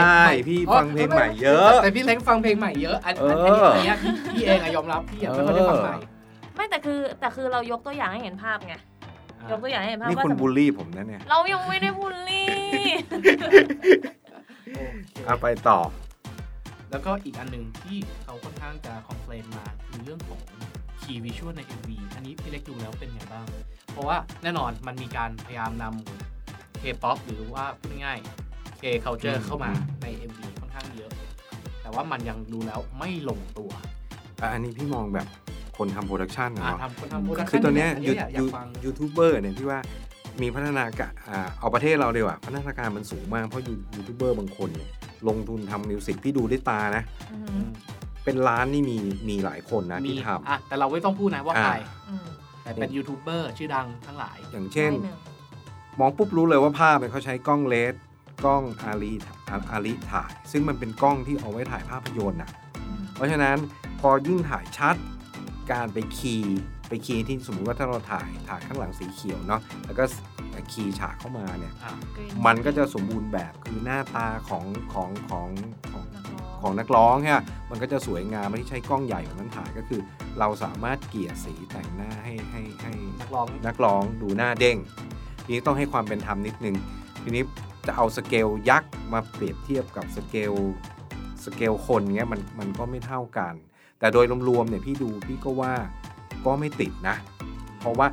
[SPEAKER 2] พี่ฟังเพลงใหม่เยอะ
[SPEAKER 1] แต่พี่เล็กฟังเพลงใหม่เยอะ อันอัน
[SPEAKER 2] เออ
[SPEAKER 1] อันนี้อันนี้พี่พี่เองอะยอมรับพี่อะไม่ค่อยได้ฟังใหม่
[SPEAKER 3] ไม่แต่คือแต่คือเรายกตัวอย่างให้เห็นภาพไง
[SPEAKER 1] อะ
[SPEAKER 3] ยกตัวอย่างให้เห็นภาพ
[SPEAKER 2] นี่
[SPEAKER 3] ว่า
[SPEAKER 2] คุณ
[SPEAKER 3] สมม
[SPEAKER 2] บูล
[SPEAKER 3] ติ
[SPEAKER 2] ลี่ผมนะเนี่ย
[SPEAKER 3] เรายังไม่ได้บูลลี่
[SPEAKER 1] โอเค
[SPEAKER 2] เอาไปต่อ
[SPEAKER 1] แล้วก็อีกอันหนึ่งที่เขาค่อนข้างจะ complain มาคือเรื่องของ key visual ใน MV อันนี้พี่เล็กดูแล้วเป็นไงบ้าง เพราะว่าแน่นอนมันมีการพยายามนำ K-POP หรือว่าพูดง่ายๆ K-culture
[SPEAKER 2] อืม
[SPEAKER 1] เข้ามาใน MV ค่อนข้างเยอะ แต่ว่ามันยังดูแล้วไม่ลงตัว
[SPEAKER 2] อะอันนี้พี่มองแบบ คนทำ production นะ
[SPEAKER 1] อะ
[SPEAKER 2] เนาะ
[SPEAKER 1] ทำคนทำ production
[SPEAKER 2] คือตอนเนี้ย
[SPEAKER 1] อั
[SPEAKER 2] ยู
[SPEAKER 1] อยากอ
[SPEAKER 2] ยู
[SPEAKER 1] ยากฟัง
[SPEAKER 2] ยูทูบเบอร์เนี่ยพี่ว่ามีพัฒนาการอ่าเอาประเทศเราดีกว่าพัฒนาการมันสูงมากเพราะยูยูทูบเบอร์บางคนเนี่ยลงทุนทำ music พี่ดูด้วยตานะ
[SPEAKER 3] อืม
[SPEAKER 1] อืม
[SPEAKER 2] เป็นล้านนี่มีมีหลายคนนะ
[SPEAKER 1] มี
[SPEAKER 2] ที่ท
[SPEAKER 1] อะแต่เราไม่ต้องพูดนะว่า
[SPEAKER 2] อ่า
[SPEAKER 1] ใคร
[SPEAKER 3] อืม
[SPEAKER 1] แต่เป็นยูทูบเบอร์ชื่อดังทั้งหลายำ
[SPEAKER 2] อย่างเช่น
[SPEAKER 3] ได้หนึ่ง
[SPEAKER 2] มองปุ๊บรู้เลยว่าภาพเนี่ยเขาใช้กล้อง RED กล้อง ARRI อา ARRI ถ่าย ซึ่งมันเป็นกล้องที่เอาไว้ถ่ายภาพยนตร์อะเพราะฉะนั้นพอยิ่งถ่ายชัด การไป key ไป key ที่สมมุติว่าถ้าเราถ่ายถ่ายข้างหลังสีเขียวเนาะแล้วก็ key ฉากเข้ามาเนี่ย
[SPEAKER 1] อะ
[SPEAKER 2] มันก็จะสมบูรณ์แบบคือหน้าตาของของของของ
[SPEAKER 3] นักร้อง
[SPEAKER 2] ของนักร้องเนี่ยมันก็จะสวยงามไม่ได้ใช้กล้องใหญ่แบบนั้นถ่ายก็คือ เราสามารถเกลี่ยสีแต่งหน้าให้ให้ให้
[SPEAKER 1] นักร้อง
[SPEAKER 2] นักร้องดูหน้าเด้งทีนี้ต้องให้ความเป็นธรรมนิดนึงทีนี้จะเอาสเกลยักษ์มาเปรียบเทียบกับสเกลสเกลคนเงี้ยมันมันก็ไม่เท่ากัน แต่โดยรวมๆเนี่ยพี่ดูพี่ก็ว่าก็ไม่ติดนะ เพราะว่า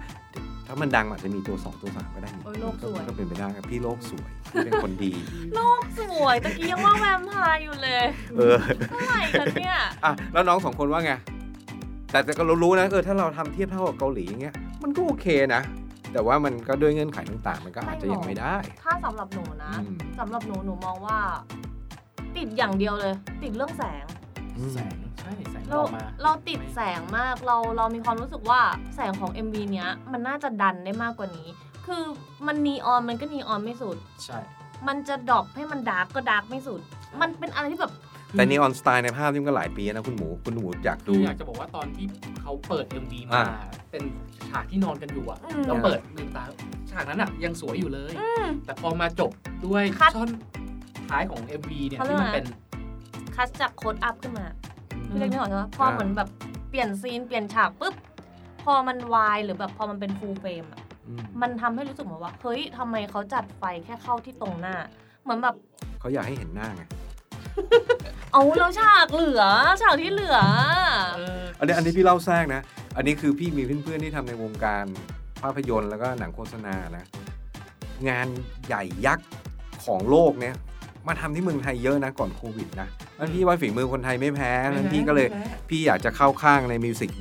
[SPEAKER 2] ถ้ามันดังอาจจะมีตัว 2 ตัว 3 ก็ได้นี่
[SPEAKER 3] โอ้ยโลกสวย
[SPEAKER 2] มันก็เป็นไปได้ครับพี่โลกสวยพี่เป็นคนดี
[SPEAKER 3] โลกสวยตะกี้ยังว่าแวมไพร์อยู่เลย
[SPEAKER 2] เออ
[SPEAKER 3] เท่าไหร่คะเนี่ย
[SPEAKER 2] อะแล้วน้องสองคนว่าไงแต่แต่ก็เรารู้นะเออถ้าเราทำเทียบเท่ากับเกาหลีอย่างเงี้ยมันก็โอเคนะ แต่ว่ามันก็ด้วยเงื่อนไขต่างๆ มันก็อาจจะยังไม่ได้
[SPEAKER 3] ถ้าสำหรับหนูนะ
[SPEAKER 2] อืม
[SPEAKER 3] สำหรับหนูหนูมองว่า ติดอย่างเดียวเลย ติดเรื่องแสง
[SPEAKER 2] อืม
[SPEAKER 1] แสงใช่แสงอ
[SPEAKER 3] เรา
[SPEAKER 1] อกมา
[SPEAKER 3] เราติดแสงมากเราเรามีความรู้สึกว่าแสงของ MV เนี้ยมันน่าจะดันได้มากกว่านี้ คือมันนีออนมันก็นีออนไม่สุด
[SPEAKER 1] ใช่
[SPEAKER 3] มันจะดรอปให้มันดาร์กก็ดาร์กไม่สุด มันเป็นอะไรที่แบบ
[SPEAKER 2] แต่นีออนสไตล์ในภาพนี่มันก็หลายปีนะคุณหมูคุณหมูอยาก
[SPEAKER 1] คื
[SPEAKER 2] ดู
[SPEAKER 1] ออยากจะบอกว่าตอนที่เขาเปิด MV มา
[SPEAKER 2] อ่า
[SPEAKER 1] เป็นฉากที่นอนกันอยู่อะ
[SPEAKER 3] อืม
[SPEAKER 1] แล้วเปิดลืมตาฉากนั้นอะยังสวยอยู่เลย
[SPEAKER 3] อืม
[SPEAKER 1] แต่พอมาจบด้วย
[SPEAKER 3] คัด
[SPEAKER 1] ช่อนท้ายของ MV เนี่ย
[SPEAKER 3] เขาเรีย
[SPEAKER 1] ที่
[SPEAKER 3] ก
[SPEAKER 1] มัน
[SPEAKER 3] ว่า
[SPEAKER 1] เป็น
[SPEAKER 3] คัสจากโค้ดอัพขึ้นมา
[SPEAKER 2] อืม
[SPEAKER 3] พี่เล็กนึกออกใช่ไหมพอเหมือนแบบเปลี่ยนซีนเปลี่ยนฉากปุ๊บ พอมันวายหรือแบบพอมันเป็นฟูลเฟรมอะ
[SPEAKER 2] อืม
[SPEAKER 3] มันทำให้รู้สึกเหมือนว่า เฮ้ยทำไมเขาจัดไฟแค่เข้าที่ตรงหน้า เหมือนแบบ
[SPEAKER 2] เขาอยากให้เห็นหน้าไง
[SPEAKER 3] เอาแล้วฉากเหลือฉากที่เหลือ
[SPEAKER 1] เออ
[SPEAKER 2] อันนี้อันนี้พี่เล่าแทรกนะ อันนี้คือพี่มีเพื่อนๆที่ทำในวงการภาพยนตร์แล้วก็หนังโฆษณานะ งานใหญ่ยักษ์ของโลกเนี่ย มาทำที่เมืองไทยเยอะนะก่อนโควิดนะแล้วพี่ว่าฝีมือคนไทยไม่แพ้นั้นพี่ก็เลยพี่อยากจะเข้าข้างในมิวสิก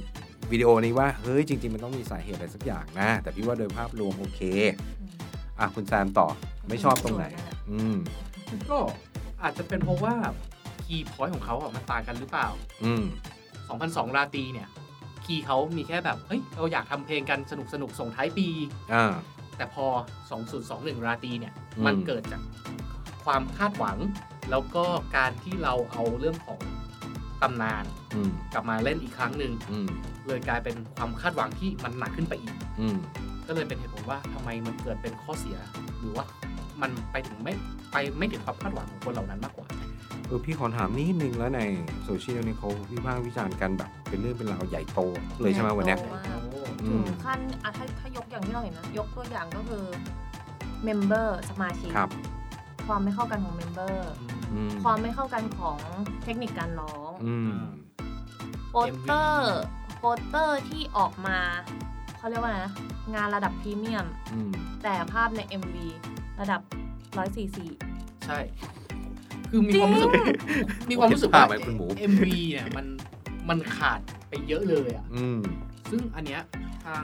[SPEAKER 2] วิดีโอนี้ว่าเฮ้ยจริง ๆ มันต้องมีสาเหตุอะไรสักอย่างนะ แต่พี่ว่าโดยภาพรวมโอเค อะคุณแซมต่อไม่ชอบตรงไหน อืม
[SPEAKER 1] ก็อาจจะเป็นเพราะว่า key point ของเขาอะมันต่างกันหรือเปล่า
[SPEAKER 2] อืม
[SPEAKER 1] 2002 ราตรีเนี่ย key เขามีแค่แบบเฮ้ยเราอยากทำเพลงกันสนุกสนุกๆส่งท้ายปี
[SPEAKER 2] อ่า
[SPEAKER 1] แต่พอ 2021 ราตรีเนี่ย
[SPEAKER 2] อืม
[SPEAKER 1] มันเกิดจาก ความคาดหวัง แล้วก็การที่เราเอาเรื่องของตำนาน
[SPEAKER 2] อืม
[SPEAKER 1] กลับมาเล่นอีกครั้งหนึ่ง
[SPEAKER 2] อืม
[SPEAKER 1] เลยกลายเป็นความคาดหวังที่มันหนักขึ้นไปอีก
[SPEAKER 2] อืม
[SPEAKER 1] ก็เลยเป็นเหตุผลว่าทำไมมันเกิดเป็นข้อเสีย หรือว่ามันไปถึงไม่ไปไม่ถึงความคาดหวังของคนเหล่านั้นมากกว่า
[SPEAKER 2] เออพี่ขอถามนิดนึงแล้วในโซเชียลนี่เขาวิพากษ์วิจารณ์กันแบบเป็นเรื่องเป็นราวใหญ่โต เลยใช่ไหมวันเนี้ย
[SPEAKER 3] ใหญ่โตมาก
[SPEAKER 2] อื
[SPEAKER 3] ถึ
[SPEAKER 2] ม
[SPEAKER 3] งขั้นอะถ้าถ้ายกอย่างที่เราเห็นนะ ยกตัวอย่างก็คือmember สมาชิก
[SPEAKER 2] ครับ
[SPEAKER 3] ความไม่เข้ากันของ member อื
[SPEAKER 2] ม
[SPEAKER 3] ความไม่เข้ากันของเทคนิคการร้อง
[SPEAKER 2] อืม
[SPEAKER 3] โปสเตอร์โปสเตอร์ที่ออกมาเขาเรียกว่าไงนะงานระดับพรีเมียม
[SPEAKER 2] อืม
[SPEAKER 3] แต่ภาพใน MV ระดับ144
[SPEAKER 1] ใช่ คือมีความรู้สึกมีความรู้สึก
[SPEAKER 2] ภา
[SPEAKER 1] ว่า
[SPEAKER 2] พไหมคุณหมู
[SPEAKER 1] MV เนี่ยมันมันขาดไปเยอะเลยอะ
[SPEAKER 2] อืม
[SPEAKER 1] ซึ่งอันเนี้ยทาง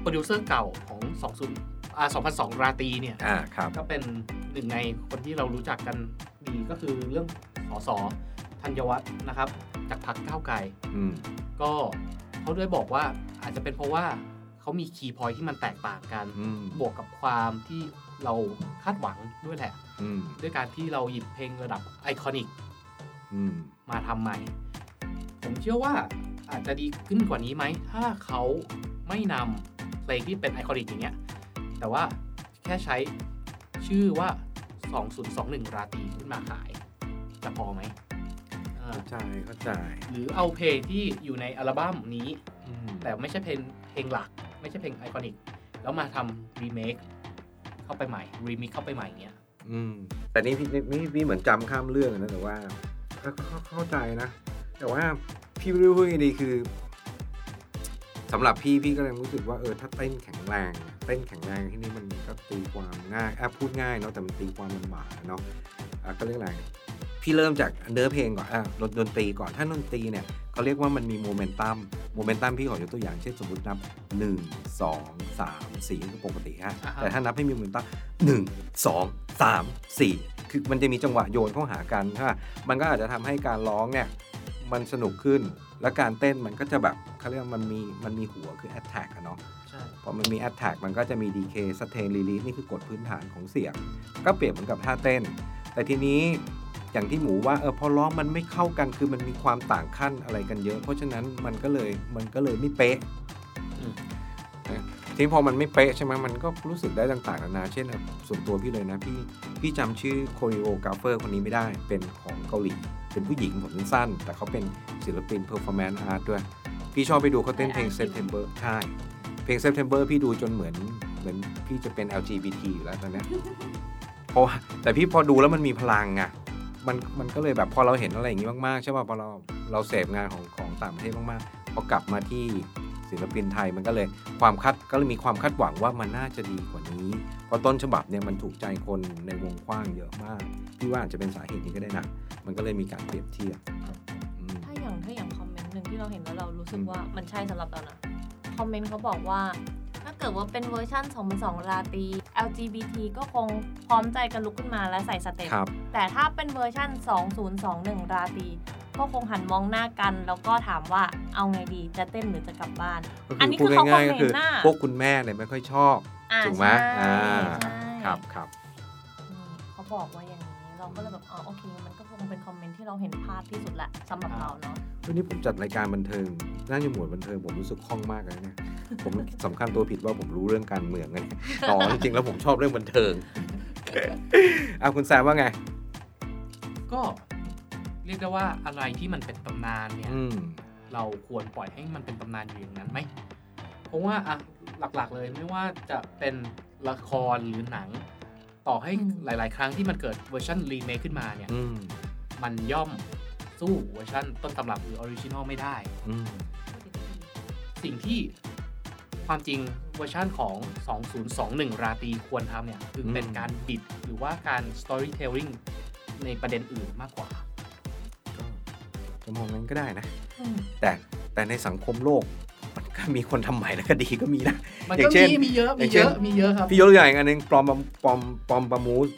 [SPEAKER 1] โปรดิวเซอร์เก่าของ20อ่า 2002 ราตรีเนี่ย
[SPEAKER 2] อ่าครับ
[SPEAKER 1] ก็เป็นหนึ่งในคนที่เรารู้จักกันดีก็คือเรื่องสอสอธัญวัฒน์นะครับ จากพรรคก้าวไกล
[SPEAKER 2] อืม
[SPEAKER 1] ก็เขาด้วยบอกว่าอาจจะเป็นเพราะว่าเขามี key point ที่มันแตกต่างกัน
[SPEAKER 2] อืม
[SPEAKER 1] บวกกับความที่เราคาดหวังด้วยแหละ
[SPEAKER 2] อืม
[SPEAKER 1] ด้วยการที่เราหยิบเพลงระดับ iconicอื
[SPEAKER 2] ม
[SPEAKER 1] มาทำใหม่ ผมเชื่อว่าอาจจะดีขึ้นกว่านี้ไหม ถ้าเขาไม่นำเพลงที่เป็น iconic อย่างเงี้ย แต่ว่าแค่ใช้ชื่อว่า 2021 ราตรีขึ้นมาขาย จะพอไหมอ่า
[SPEAKER 2] เข้าใจเข้าใจ
[SPEAKER 1] หรือเอาเพลงที่อยู่ในอัลบั้มนี้
[SPEAKER 2] อืม
[SPEAKER 1] แต่ไม่ใช่เพลงเพลงหลัก ไม่ใช่เพลง iconic แล้วมาทำรีเมคเข้าไปใหม่ รีมิกเข้าไปใหม่เงี้ย
[SPEAKER 2] อืม แต่นี่พี่นี่พี่เหมือนจำข้ามเรื่องนะแต่ว่าก็ก็เข้าใจนะ แต่ว่าพี่ไม่รู้พูดยังไงดีคือ สำหรับพี่พี่ก็เลยรู้สึกว่าเออถ้าเต้นแข็งแรง เต้นแข็งแรงที่นี่มันก็ตีความง่ายอะพูดง่ายเนาะแต่มันตีความลำบากเนาะอะก็เรียกอะไรพี่เริ่มจากเนื้อเพลงก่อนอะดนดนตรีก่อนถ้าดนตรีเนี่ยเขาเรียกว่ามันมีโมเมนตัมโมเมนตัมพี่ขอยกตัวอย่างเช่นสมมตินับ 1 2 3 4คือปกติฮะ
[SPEAKER 1] อ่าฮะ
[SPEAKER 2] แต่ถ้านับให้มีโมเมนตัมหนึ่งสองสามสี่คือมันจะมีจังหวะโยนเข้าหากันถ้ามันก็อาจจะทำให้การร้องเนี่ยมันสนุกขึ้น และการเต้นมันก็จะแบบเขาเรียกว่ามันมีมันมีหัวคือ attack อะเนาะ
[SPEAKER 1] ใช่
[SPEAKER 2] พอมันมี attack มันก็จะมี decay sustain release นี่คือกฎพื้นฐานของเสียง ก็เปรียบเหมือนกับท่าเต้น แต่ทีนี้อย่างที่หมูว่าเออพอร้องมันไม่เข้ากันคือมันมีความต่างขั้นอะไรกันเยอะ เพราะฉะนั้นมันก็เลยมันก็เลยไม่เป๊ะ
[SPEAKER 1] อืม
[SPEAKER 2] นะ ทีนี้พอมันไม่เป๊ะใช่ไหมมันก็รู้สึกได้ต่างๆนานา เช่นอะส่วนตัวพี่เลยนะ พี่พี่จำชื่อโค r ริโอกราฟเฟอร์คนนี้ไม่ได้ เป็นของเกาหลี เป็นผู้หญิงผมสั้นๆ แต่เขาเป็นศิลปิน performance art ด้วย พี่ชอบไปดูเขาเต้นเพลง September ใช่ เพลง September พี่ดูจนเหมือนเหมือนพี่จะเป็น LGBT อยู่แล้วตอนเนี้ยเพราะว่าแต่พี่พอดูแล้วมันมีพลังอะมันมันก็เลยแบบพอเราเห็นอะไรอย่างนี้มากๆใช่ป่ะพอเราเราเสพงานของของต่างประเทศมากๆพอกลับมาที่ ศิลปินไทยมันก็เลยความคาดก็เลยมีความคาดหวังว่ามันน่าจะดีกว่านี้เพราะต้นฉบับเนี่ยมันถูกใจคนในวงกว้างเยอะมากพี่ว่าอาจจะเป็นสาเหตุนี้ก็ได้นะมันก็เลยมีการเปรียบเทียบอืม
[SPEAKER 3] ถ้าอย่างถ้าอย่างคอมเมนต์หนึ่งที่เราเห็นแล้วเรารู้สึก
[SPEAKER 2] อืม
[SPEAKER 3] ว่ามันใช่สำหรับเรานะคอมเมนต์เขาบอกว่าถ้าเกิดว่าเป็นเวอร์ชัน2002ราตรี LGBT ก็คงพร้อมใจกันลุกขึ้นมาและใส่สเต็ป
[SPEAKER 2] ครับ
[SPEAKER 3] แต่ถ้าเป็นเวอร์ชัน2021 ราตรี ก็คงหันมองหน้ากัน แล้วก็ถามว่าเอาไงดีจะเต้นหรือจะกลับบ้าน
[SPEAKER 2] ก็
[SPEAKER 3] อั
[SPEAKER 2] คื
[SPEAKER 3] น
[SPEAKER 2] อ
[SPEAKER 3] นี้
[SPEAKER 2] พูด
[SPEAKER 3] คือเขา
[SPEAKER 2] ง่ายๆก็คือ
[SPEAKER 3] คอมเมนต์น่ะ
[SPEAKER 2] พวกคุณแม่เนี่ยไม่ค่อยชอบ
[SPEAKER 3] อ่า
[SPEAKER 2] ถูกไหม
[SPEAKER 3] ใช่
[SPEAKER 2] อ่า
[SPEAKER 3] ใช่
[SPEAKER 2] ครับครับ
[SPEAKER 3] นี่เขาบอกว่าอย่างนี้เราก็เลยแบบอ๋อโอเคมันก็คงเป็นคอมเมนต์ที่เราเห็นภาพที่สุดแหละสำหรับเราเนาะ
[SPEAKER 2] วันนี้ผมจัดรายการบันเทิงน่าจะหมวดบันเทิงผมรู้สึกคล่องมากเลยเนี่ยผมสำคัญตัวผิดว่าผมรู้เรื่องการเมืองไงอ๋อจริงๆแล้วผมชอบเรื่องบันเทิงอะคุณแซมว่าไง
[SPEAKER 1] ก็ เรียกได้ว่าอะไรที่มันเป็นตำนานเนี่ย
[SPEAKER 2] อืม
[SPEAKER 1] เราควรปล่อยให้มันเป็นตำนานอยู่อย่างนั้นไหมเพราะว่าอะหลักๆเลยไม่ว่าจะเป็นละครหรือหนัง ต่อให้
[SPEAKER 3] อืม
[SPEAKER 1] หลาย ๆ ครั้งที่มันเกิดเวอร์ชันรีเมคขึ้นมาเนี่ย
[SPEAKER 2] อืม
[SPEAKER 1] มันย่อมสู้เวอร์ชันต้นตำรับหรือ original ไม่ได้
[SPEAKER 2] อืม
[SPEAKER 1] สิ่งที่ความจริงเวอร์ชันของ 2021 ราตรีควรทำเนี่ยคือเป็น
[SPEAKER 2] อืม
[SPEAKER 1] การบิดหรือว่าการ storytelling ในประเด็นอื่นมากกว่า
[SPEAKER 2] ก็ จะมองนั้นก็ได้นะ
[SPEAKER 3] อืม
[SPEAKER 2] แต่แต่ในสังคมโลก มันก็มีคนทำใหม่แล้วก็ดีก็มีนะ
[SPEAKER 1] มัน
[SPEAKER 2] อย่า
[SPEAKER 1] ก็
[SPEAKER 2] งเช่น
[SPEAKER 1] มีมีเยอะ
[SPEAKER 2] อ
[SPEAKER 1] มี
[SPEAKER 2] ย่างเช่
[SPEAKER 1] เย
[SPEAKER 2] น
[SPEAKER 1] อะมีเยอะครับ
[SPEAKER 2] พี่ยกตัวอย่างอีกอันหนึงปลอมปลอมปลอมประมูส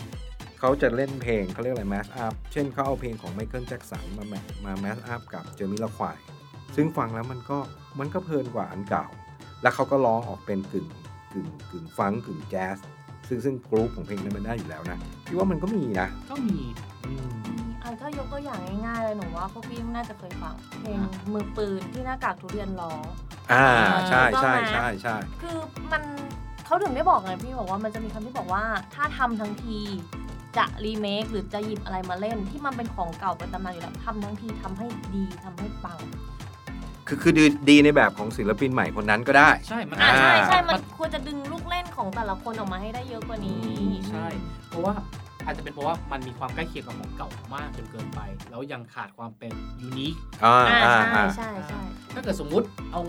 [SPEAKER 2] เขาจะเล่นเพลงเขาเรียกอะไรแมสอัพเช่นเขาเอาเพลงของไมเคิลแจ็คสันมาแมมาแมสอัพกับเจอร์มิลลาควายซึ่งฟังแล้วมันก็มันก็เพลินกว่าอันเก่า แล้วเขาก็ร้องออกเป็นกึ่งกึ่งกึ่งฟังก์กึ่งแจ๊สซึ่งซึ่งกรุ๊ปของเพลงนั้นมันได้อยู่แล้วนะพี่ว่ามันก็มีนะ
[SPEAKER 1] ก็มี
[SPEAKER 2] อืม
[SPEAKER 3] อันถ้า ยกตัวอย่างง่ายๆเลยหนูว่าพวกพี่น่าจะเคยฟังเพลงมือปืนที่หน้ากากทุเรียนร้อง
[SPEAKER 2] อ่าใช่
[SPEAKER 3] ถูกต้
[SPEAKER 2] ใช่
[SPEAKER 3] องไหม
[SPEAKER 2] ใช่ใช่
[SPEAKER 3] คือมันเขาถึงได้บอกไงพี่บอกว่ามันจะมีคำที่บอกว่าถ้าทำทั้งทีจะรีเมคหรือจะหยิบอะไรมาเล่น ที่มันเป็นของเก่าเป็นตำนานอยู่แล้วทำทั้งทีทำให้ดีทำให้ปัง
[SPEAKER 2] คือคือดีดีในแบบของศิลปินใหม่คนนั้นก็ได้
[SPEAKER 1] ใช่มัน
[SPEAKER 3] อ่าใช่ใช่
[SPEAKER 1] มั
[SPEAKER 3] มันควรจะดึงลูกเล่นของแต่ละคนออกมาให้ได้เยอะกว่านี้
[SPEAKER 1] ใช่ เพราะว่า อาจจะเป็นเพราะว่ามันมีความใกล้เคียงกับของเก่ามากจนเกินไป แล้วยังขาดความเป็นยูนิค
[SPEAKER 2] อ่า
[SPEAKER 3] อ่า
[SPEAKER 2] อ่า
[SPEAKER 3] ใช่
[SPEAKER 2] อ่า
[SPEAKER 3] ใช่ใช่
[SPEAKER 1] ถ้าเกิดสมมุติเอา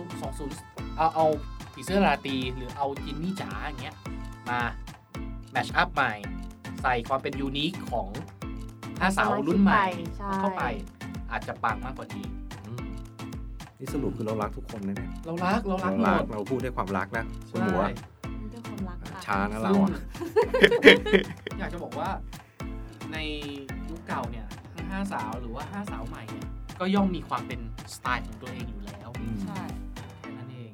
[SPEAKER 1] 20เอาเอาผีเสื้อราตรีหรือเอาจินนี่จ๋าอย่างเงี้ยมาแมชอัพใหม่ ใส่ความเป็นยูนิคของห้าสาวรุ่นใหม่
[SPEAKER 3] ใช่
[SPEAKER 1] เข้าไปอาจจะปังมากกว่านี้
[SPEAKER 2] อืมนี่สรุปคือเรารักทุกคนนะเนี่ย
[SPEAKER 1] เรารักเรารัก
[SPEAKER 2] เรา
[SPEAKER 1] หม
[SPEAKER 2] รัก
[SPEAKER 1] ด
[SPEAKER 2] เราพูดด้วยความรักนะคุณ
[SPEAKER 1] ใช่
[SPEAKER 2] หมูอะ
[SPEAKER 3] ด้วยความรักค่ะ
[SPEAKER 2] ช้านะเราอะ
[SPEAKER 1] อยากจะบอกว่าในยุคเก่าเนี่ยทั้งห้าสาวหรือว่าห้าสาวใหม่เนี่ยก็ย่อมมีความเป็นสไตล์ของตัวเองอยู่แล้ว
[SPEAKER 2] อืม
[SPEAKER 3] ใช่
[SPEAKER 1] แค่นั้นเอง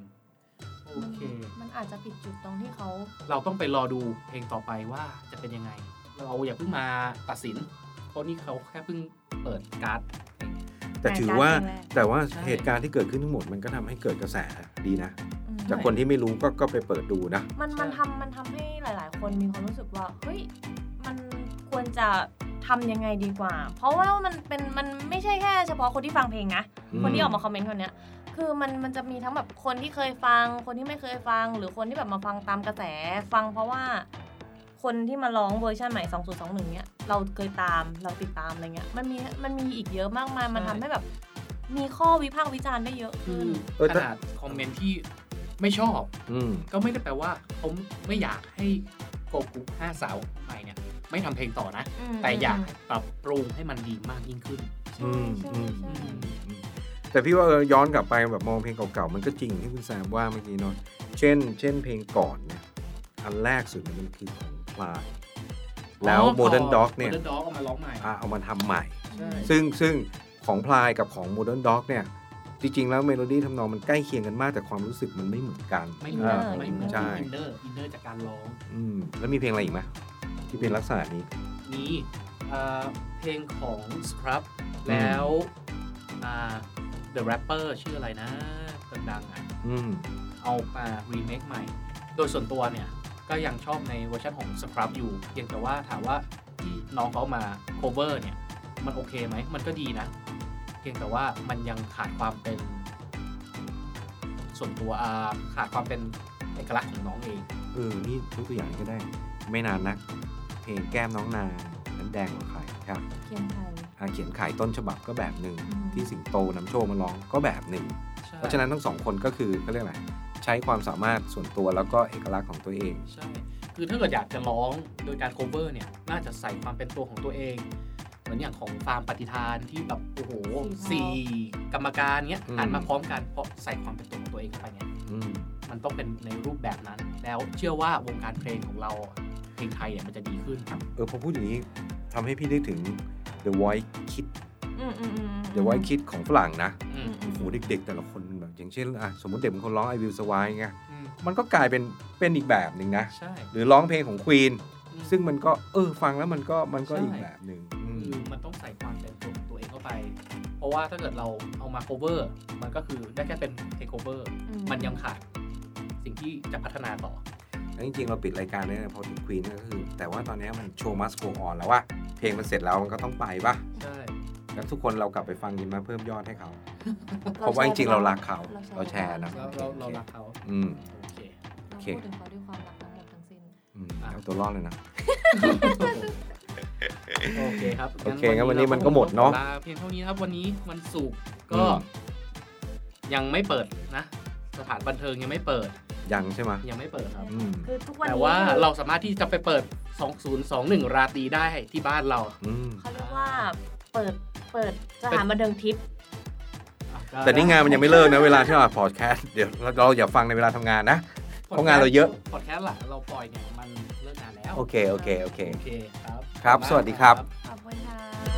[SPEAKER 1] โอเค
[SPEAKER 3] มันอาจจะผิดจุดตรงที่เขา
[SPEAKER 1] เราต้องไปรอดูเพลงต่อไปว่าจะเป็นยังไง เราอย่าเพิ่งมาตัดสิน เพราะนี่เขาแค่เพิ่งเปิดการ์ด
[SPEAKER 2] แต่ถือว่า
[SPEAKER 3] แต่การเพลงแรก
[SPEAKER 2] แต่ว่า
[SPEAKER 1] ใช่
[SPEAKER 2] เหตุการณ์ที่เกิดขึ้นทั้งหมดมันก็ทำให้เกิดกระแสดีนะ
[SPEAKER 3] อืม
[SPEAKER 2] จากคนที่ไม่รู้ก็ก็ไปเปิดดูนะ
[SPEAKER 3] มันมันทำมันทำให้หลาย ๆ คนมีความรู้สึกว่าเฮ้ยมันควรจะทำยังไงดีกว่า เพราะว่ามันเป็นมันไม่ใช่แค่เฉพาะคนที่ฟังเพลงนะ
[SPEAKER 2] อืม
[SPEAKER 3] คนที่ออกมาคอมเมนต์คนเนี้ย คือมันมันจะมีทั้งแบบคนที่เคยฟัง คนที่ไม่เคยฟัง หรือคนที่แบบมาฟังตามกระแส ฟังเพราะว่า คนที่มาร้องเวอร์ชันใหม่ 2021 เนี้ยเราเคยตามเราติดตามอะไรเงี้ยมันมีมันมีอีกเยอะมากมายมันทำให้แบบ มีข้อวิพากษ์วิจารณ์ได้เยอะ
[SPEAKER 1] คื
[SPEAKER 3] ขึ้
[SPEAKER 1] อน
[SPEAKER 2] เออ
[SPEAKER 1] ข
[SPEAKER 2] ถ้า
[SPEAKER 1] นาดคอมเมนต์ที่ไม่ชอบ
[SPEAKER 2] อืม
[SPEAKER 1] ก็ไม่ได้แปลว่า ผมไม่อยากให้โกกุห้าสาวใหม่เนี่ยไม่ทำเพลงต่อนะ
[SPEAKER 3] ม
[SPEAKER 1] แต่อยากปรับปรุงให้มันดีมากยิ่งขึ้น
[SPEAKER 3] ใช่ใช่ใช่
[SPEAKER 2] อืมแต่พี่ว่าเออย้อนกลับไปแบบมองเพลงเก่าๆ มันก็จริงที่คุณแซมว่าเมื่อกี้เนาะเช่น เช่นเพลงก่อนเนี่ยอันแรกสุดเนี่ยมันคือของ พลายแล้ว Modern Dog เนี่ย
[SPEAKER 1] Modern Dog เอามาร้องใหม่
[SPEAKER 2] อะเอามาทำใหม่
[SPEAKER 1] ใช่
[SPEAKER 2] ซึ่งซึ่งของพลายกับของ Modern Dog เนี่ยจริง ๆ แล้วเมโลดี้ทำนองมันใกล้เคียงกันมากแต่ความรู้สึกมันไม่เหมือนกัน
[SPEAKER 1] ไม่เหมือน
[SPEAKER 2] อ่า
[SPEAKER 1] ไม่เหมือน
[SPEAKER 2] ใช่
[SPEAKER 1] inner inner จากการร้อง
[SPEAKER 2] อืมแล้วมีเพลงอะไรอีกไหมที่เป็นลักษณะนี้
[SPEAKER 1] มีเอ่อเพลงของ Scrub แล้วอ่า The Rapper ชื่ออะไรนะดังๆอะ
[SPEAKER 2] อืม
[SPEAKER 1] เอามารีเมคใหม่ โดยส่วนตัวเนี่ย ก็ยังชอบในเวอร์ชันของ Scrub อยู่เพียงแต่ว่าถามว่าที่น้องเขาเอามา cover เนี่ยมันโอเคไหมมันก็ดีนะ เพียงแต่ว่ามันยังขาดความเป็น ส่วนตัวอ่าขาดความเป็นเอกลักษณ์ของน้องเอง
[SPEAKER 2] เออ นี่ยกตัวอย่างก็ได้ ไม่นานนัก เพลงแก้มน้องนางน้ำแดงกว่าใครครับ
[SPEAKER 3] เคียงไทย
[SPEAKER 2] อาเขียนขายต้นฉบับก็แบบหนึ่ง
[SPEAKER 3] อืม
[SPEAKER 2] ที่สิงโตน้ำโชคมาร้องก็แบบหนึ่ง เพราะฉะนั้นทั้งสองคนก็คือเขาเรียกอะไร ใช้ความสามารถส่วนตัวแล้วก็เอกลักษณ์ของตัวเอง
[SPEAKER 1] ใช่คือถ้าเกิดอยากจะร้องโดยการ cover เนี่ยน่าจะใส่ความเป็นตัวของตัวเอง เหมือนอย่างของฟาร์มปฏิทานที่แบบโอ้โห
[SPEAKER 3] สี่
[SPEAKER 1] สี่กรรมการเนี้ย
[SPEAKER 2] อืม
[SPEAKER 1] หันมาพร้อมกันเพราะใส่ความเป็นตัวของตัวเองเข้าไปไง
[SPEAKER 2] อืม
[SPEAKER 1] มันต้องเป็นในรูปแบบนั้น แล้วเชื่อว่าวงการเพลงของเราเพลงไทยเนี่ยมันจะดีขึ้น
[SPEAKER 2] เออพอพูดอย่างนี้ทำให้พี่นึกถึง The Voice Kid
[SPEAKER 3] อืมอืมอืม
[SPEAKER 2] The Voice Kid ของฝรั่งนะ
[SPEAKER 1] อืม
[SPEAKER 2] โอ้โหเด็กๆ แต่ละคนแบบ อย่างเช่นอะสมมติเด็กบางคนร้อง I Will Survive ไง
[SPEAKER 1] อืม
[SPEAKER 2] มันก็กลายเป็นเป็นอีกแบบหนึ่งนะ
[SPEAKER 1] ใช่
[SPEAKER 2] หรือร้องเพลงของ Queen
[SPEAKER 1] อืม
[SPEAKER 2] ซึ่งมันก็เออฟังแล้วมันก็มันก็
[SPEAKER 1] ใช่
[SPEAKER 2] อีกแบบหนึ่งอืม
[SPEAKER 1] คือมันต้องใส่ความเป็นตัวของตัวเองเข้าไป เพราะว่าถ้าเกิดเราเอามา cover มันก็คือได้แค่เป็น take cover มันยังขาดสิ่งที่จะพัฒนาต่อ
[SPEAKER 2] แล้วจริงๆ เราปิดรายการเนี่ยพอถึง Queen ก็คือ แต่ว่าตอนนี้มันโชว์ must go on แล้วว่าเพลงมันเสร็จแล้วมันก็ต้องไปป่ะ
[SPEAKER 1] ใช่
[SPEAKER 2] แล้วทุกคนเรากลับไปฟังกันมาเพิ่มยอดให้เขา เพราะว่าจริงๆเรารักเขาเราแชร์นะ
[SPEAKER 1] เราเราเรารักเขา
[SPEAKER 2] อืม
[SPEAKER 1] โอเค
[SPEAKER 3] เรา
[SPEAKER 2] โอเค
[SPEAKER 3] พูดถึงเขาด้วยความรักทั้งหมดทั้งสิ้น
[SPEAKER 2] อืมเอาตัวรอดเลยนะ
[SPEAKER 1] โอเคครับ
[SPEAKER 2] โอเคงั้นวันนี้มันก็หมดเนอะ
[SPEAKER 1] ลเพียงเท่านี้นะครับวันนี้วันศุกร์
[SPEAKER 2] อื
[SPEAKER 1] ก็
[SPEAKER 2] ม
[SPEAKER 1] ยังไม่เปิดนะ สถานบันเทิงยังไม่เปิด
[SPEAKER 2] ยังใช่ไหม
[SPEAKER 1] ยังไม่เปิดครับ
[SPEAKER 2] อืม
[SPEAKER 3] คือทุกวัน
[SPEAKER 1] แต่
[SPEAKER 3] นี้
[SPEAKER 1] ว่า
[SPEAKER 3] คือ
[SPEAKER 1] เราสามารถที่จะไปเปิด 2021 ราตรีได้ที่บ้านเรา
[SPEAKER 2] อืม
[SPEAKER 3] เขาเรียกว่าเปิดเปิดสถานบันเทิงทิพย์
[SPEAKER 1] อะก็
[SPEAKER 2] แต่นี่งานมันยังไม่เลิกนะเวลาที่เราพอดแคสต์เดี๋ยวเราเราอย่าฟังในเวลาทำงานนะเพราะงานเราเยอะ
[SPEAKER 1] พอดแคสต์ล่ะเราปล่อยเนี่ยมันเลิกงานแล้ว
[SPEAKER 2] โอเคโอเคโอเค
[SPEAKER 1] โอเคครับ
[SPEAKER 2] ครับ
[SPEAKER 1] ขอณมาก
[SPEAKER 2] สวัสดีครับ
[SPEAKER 3] ขอบคุณค่ะ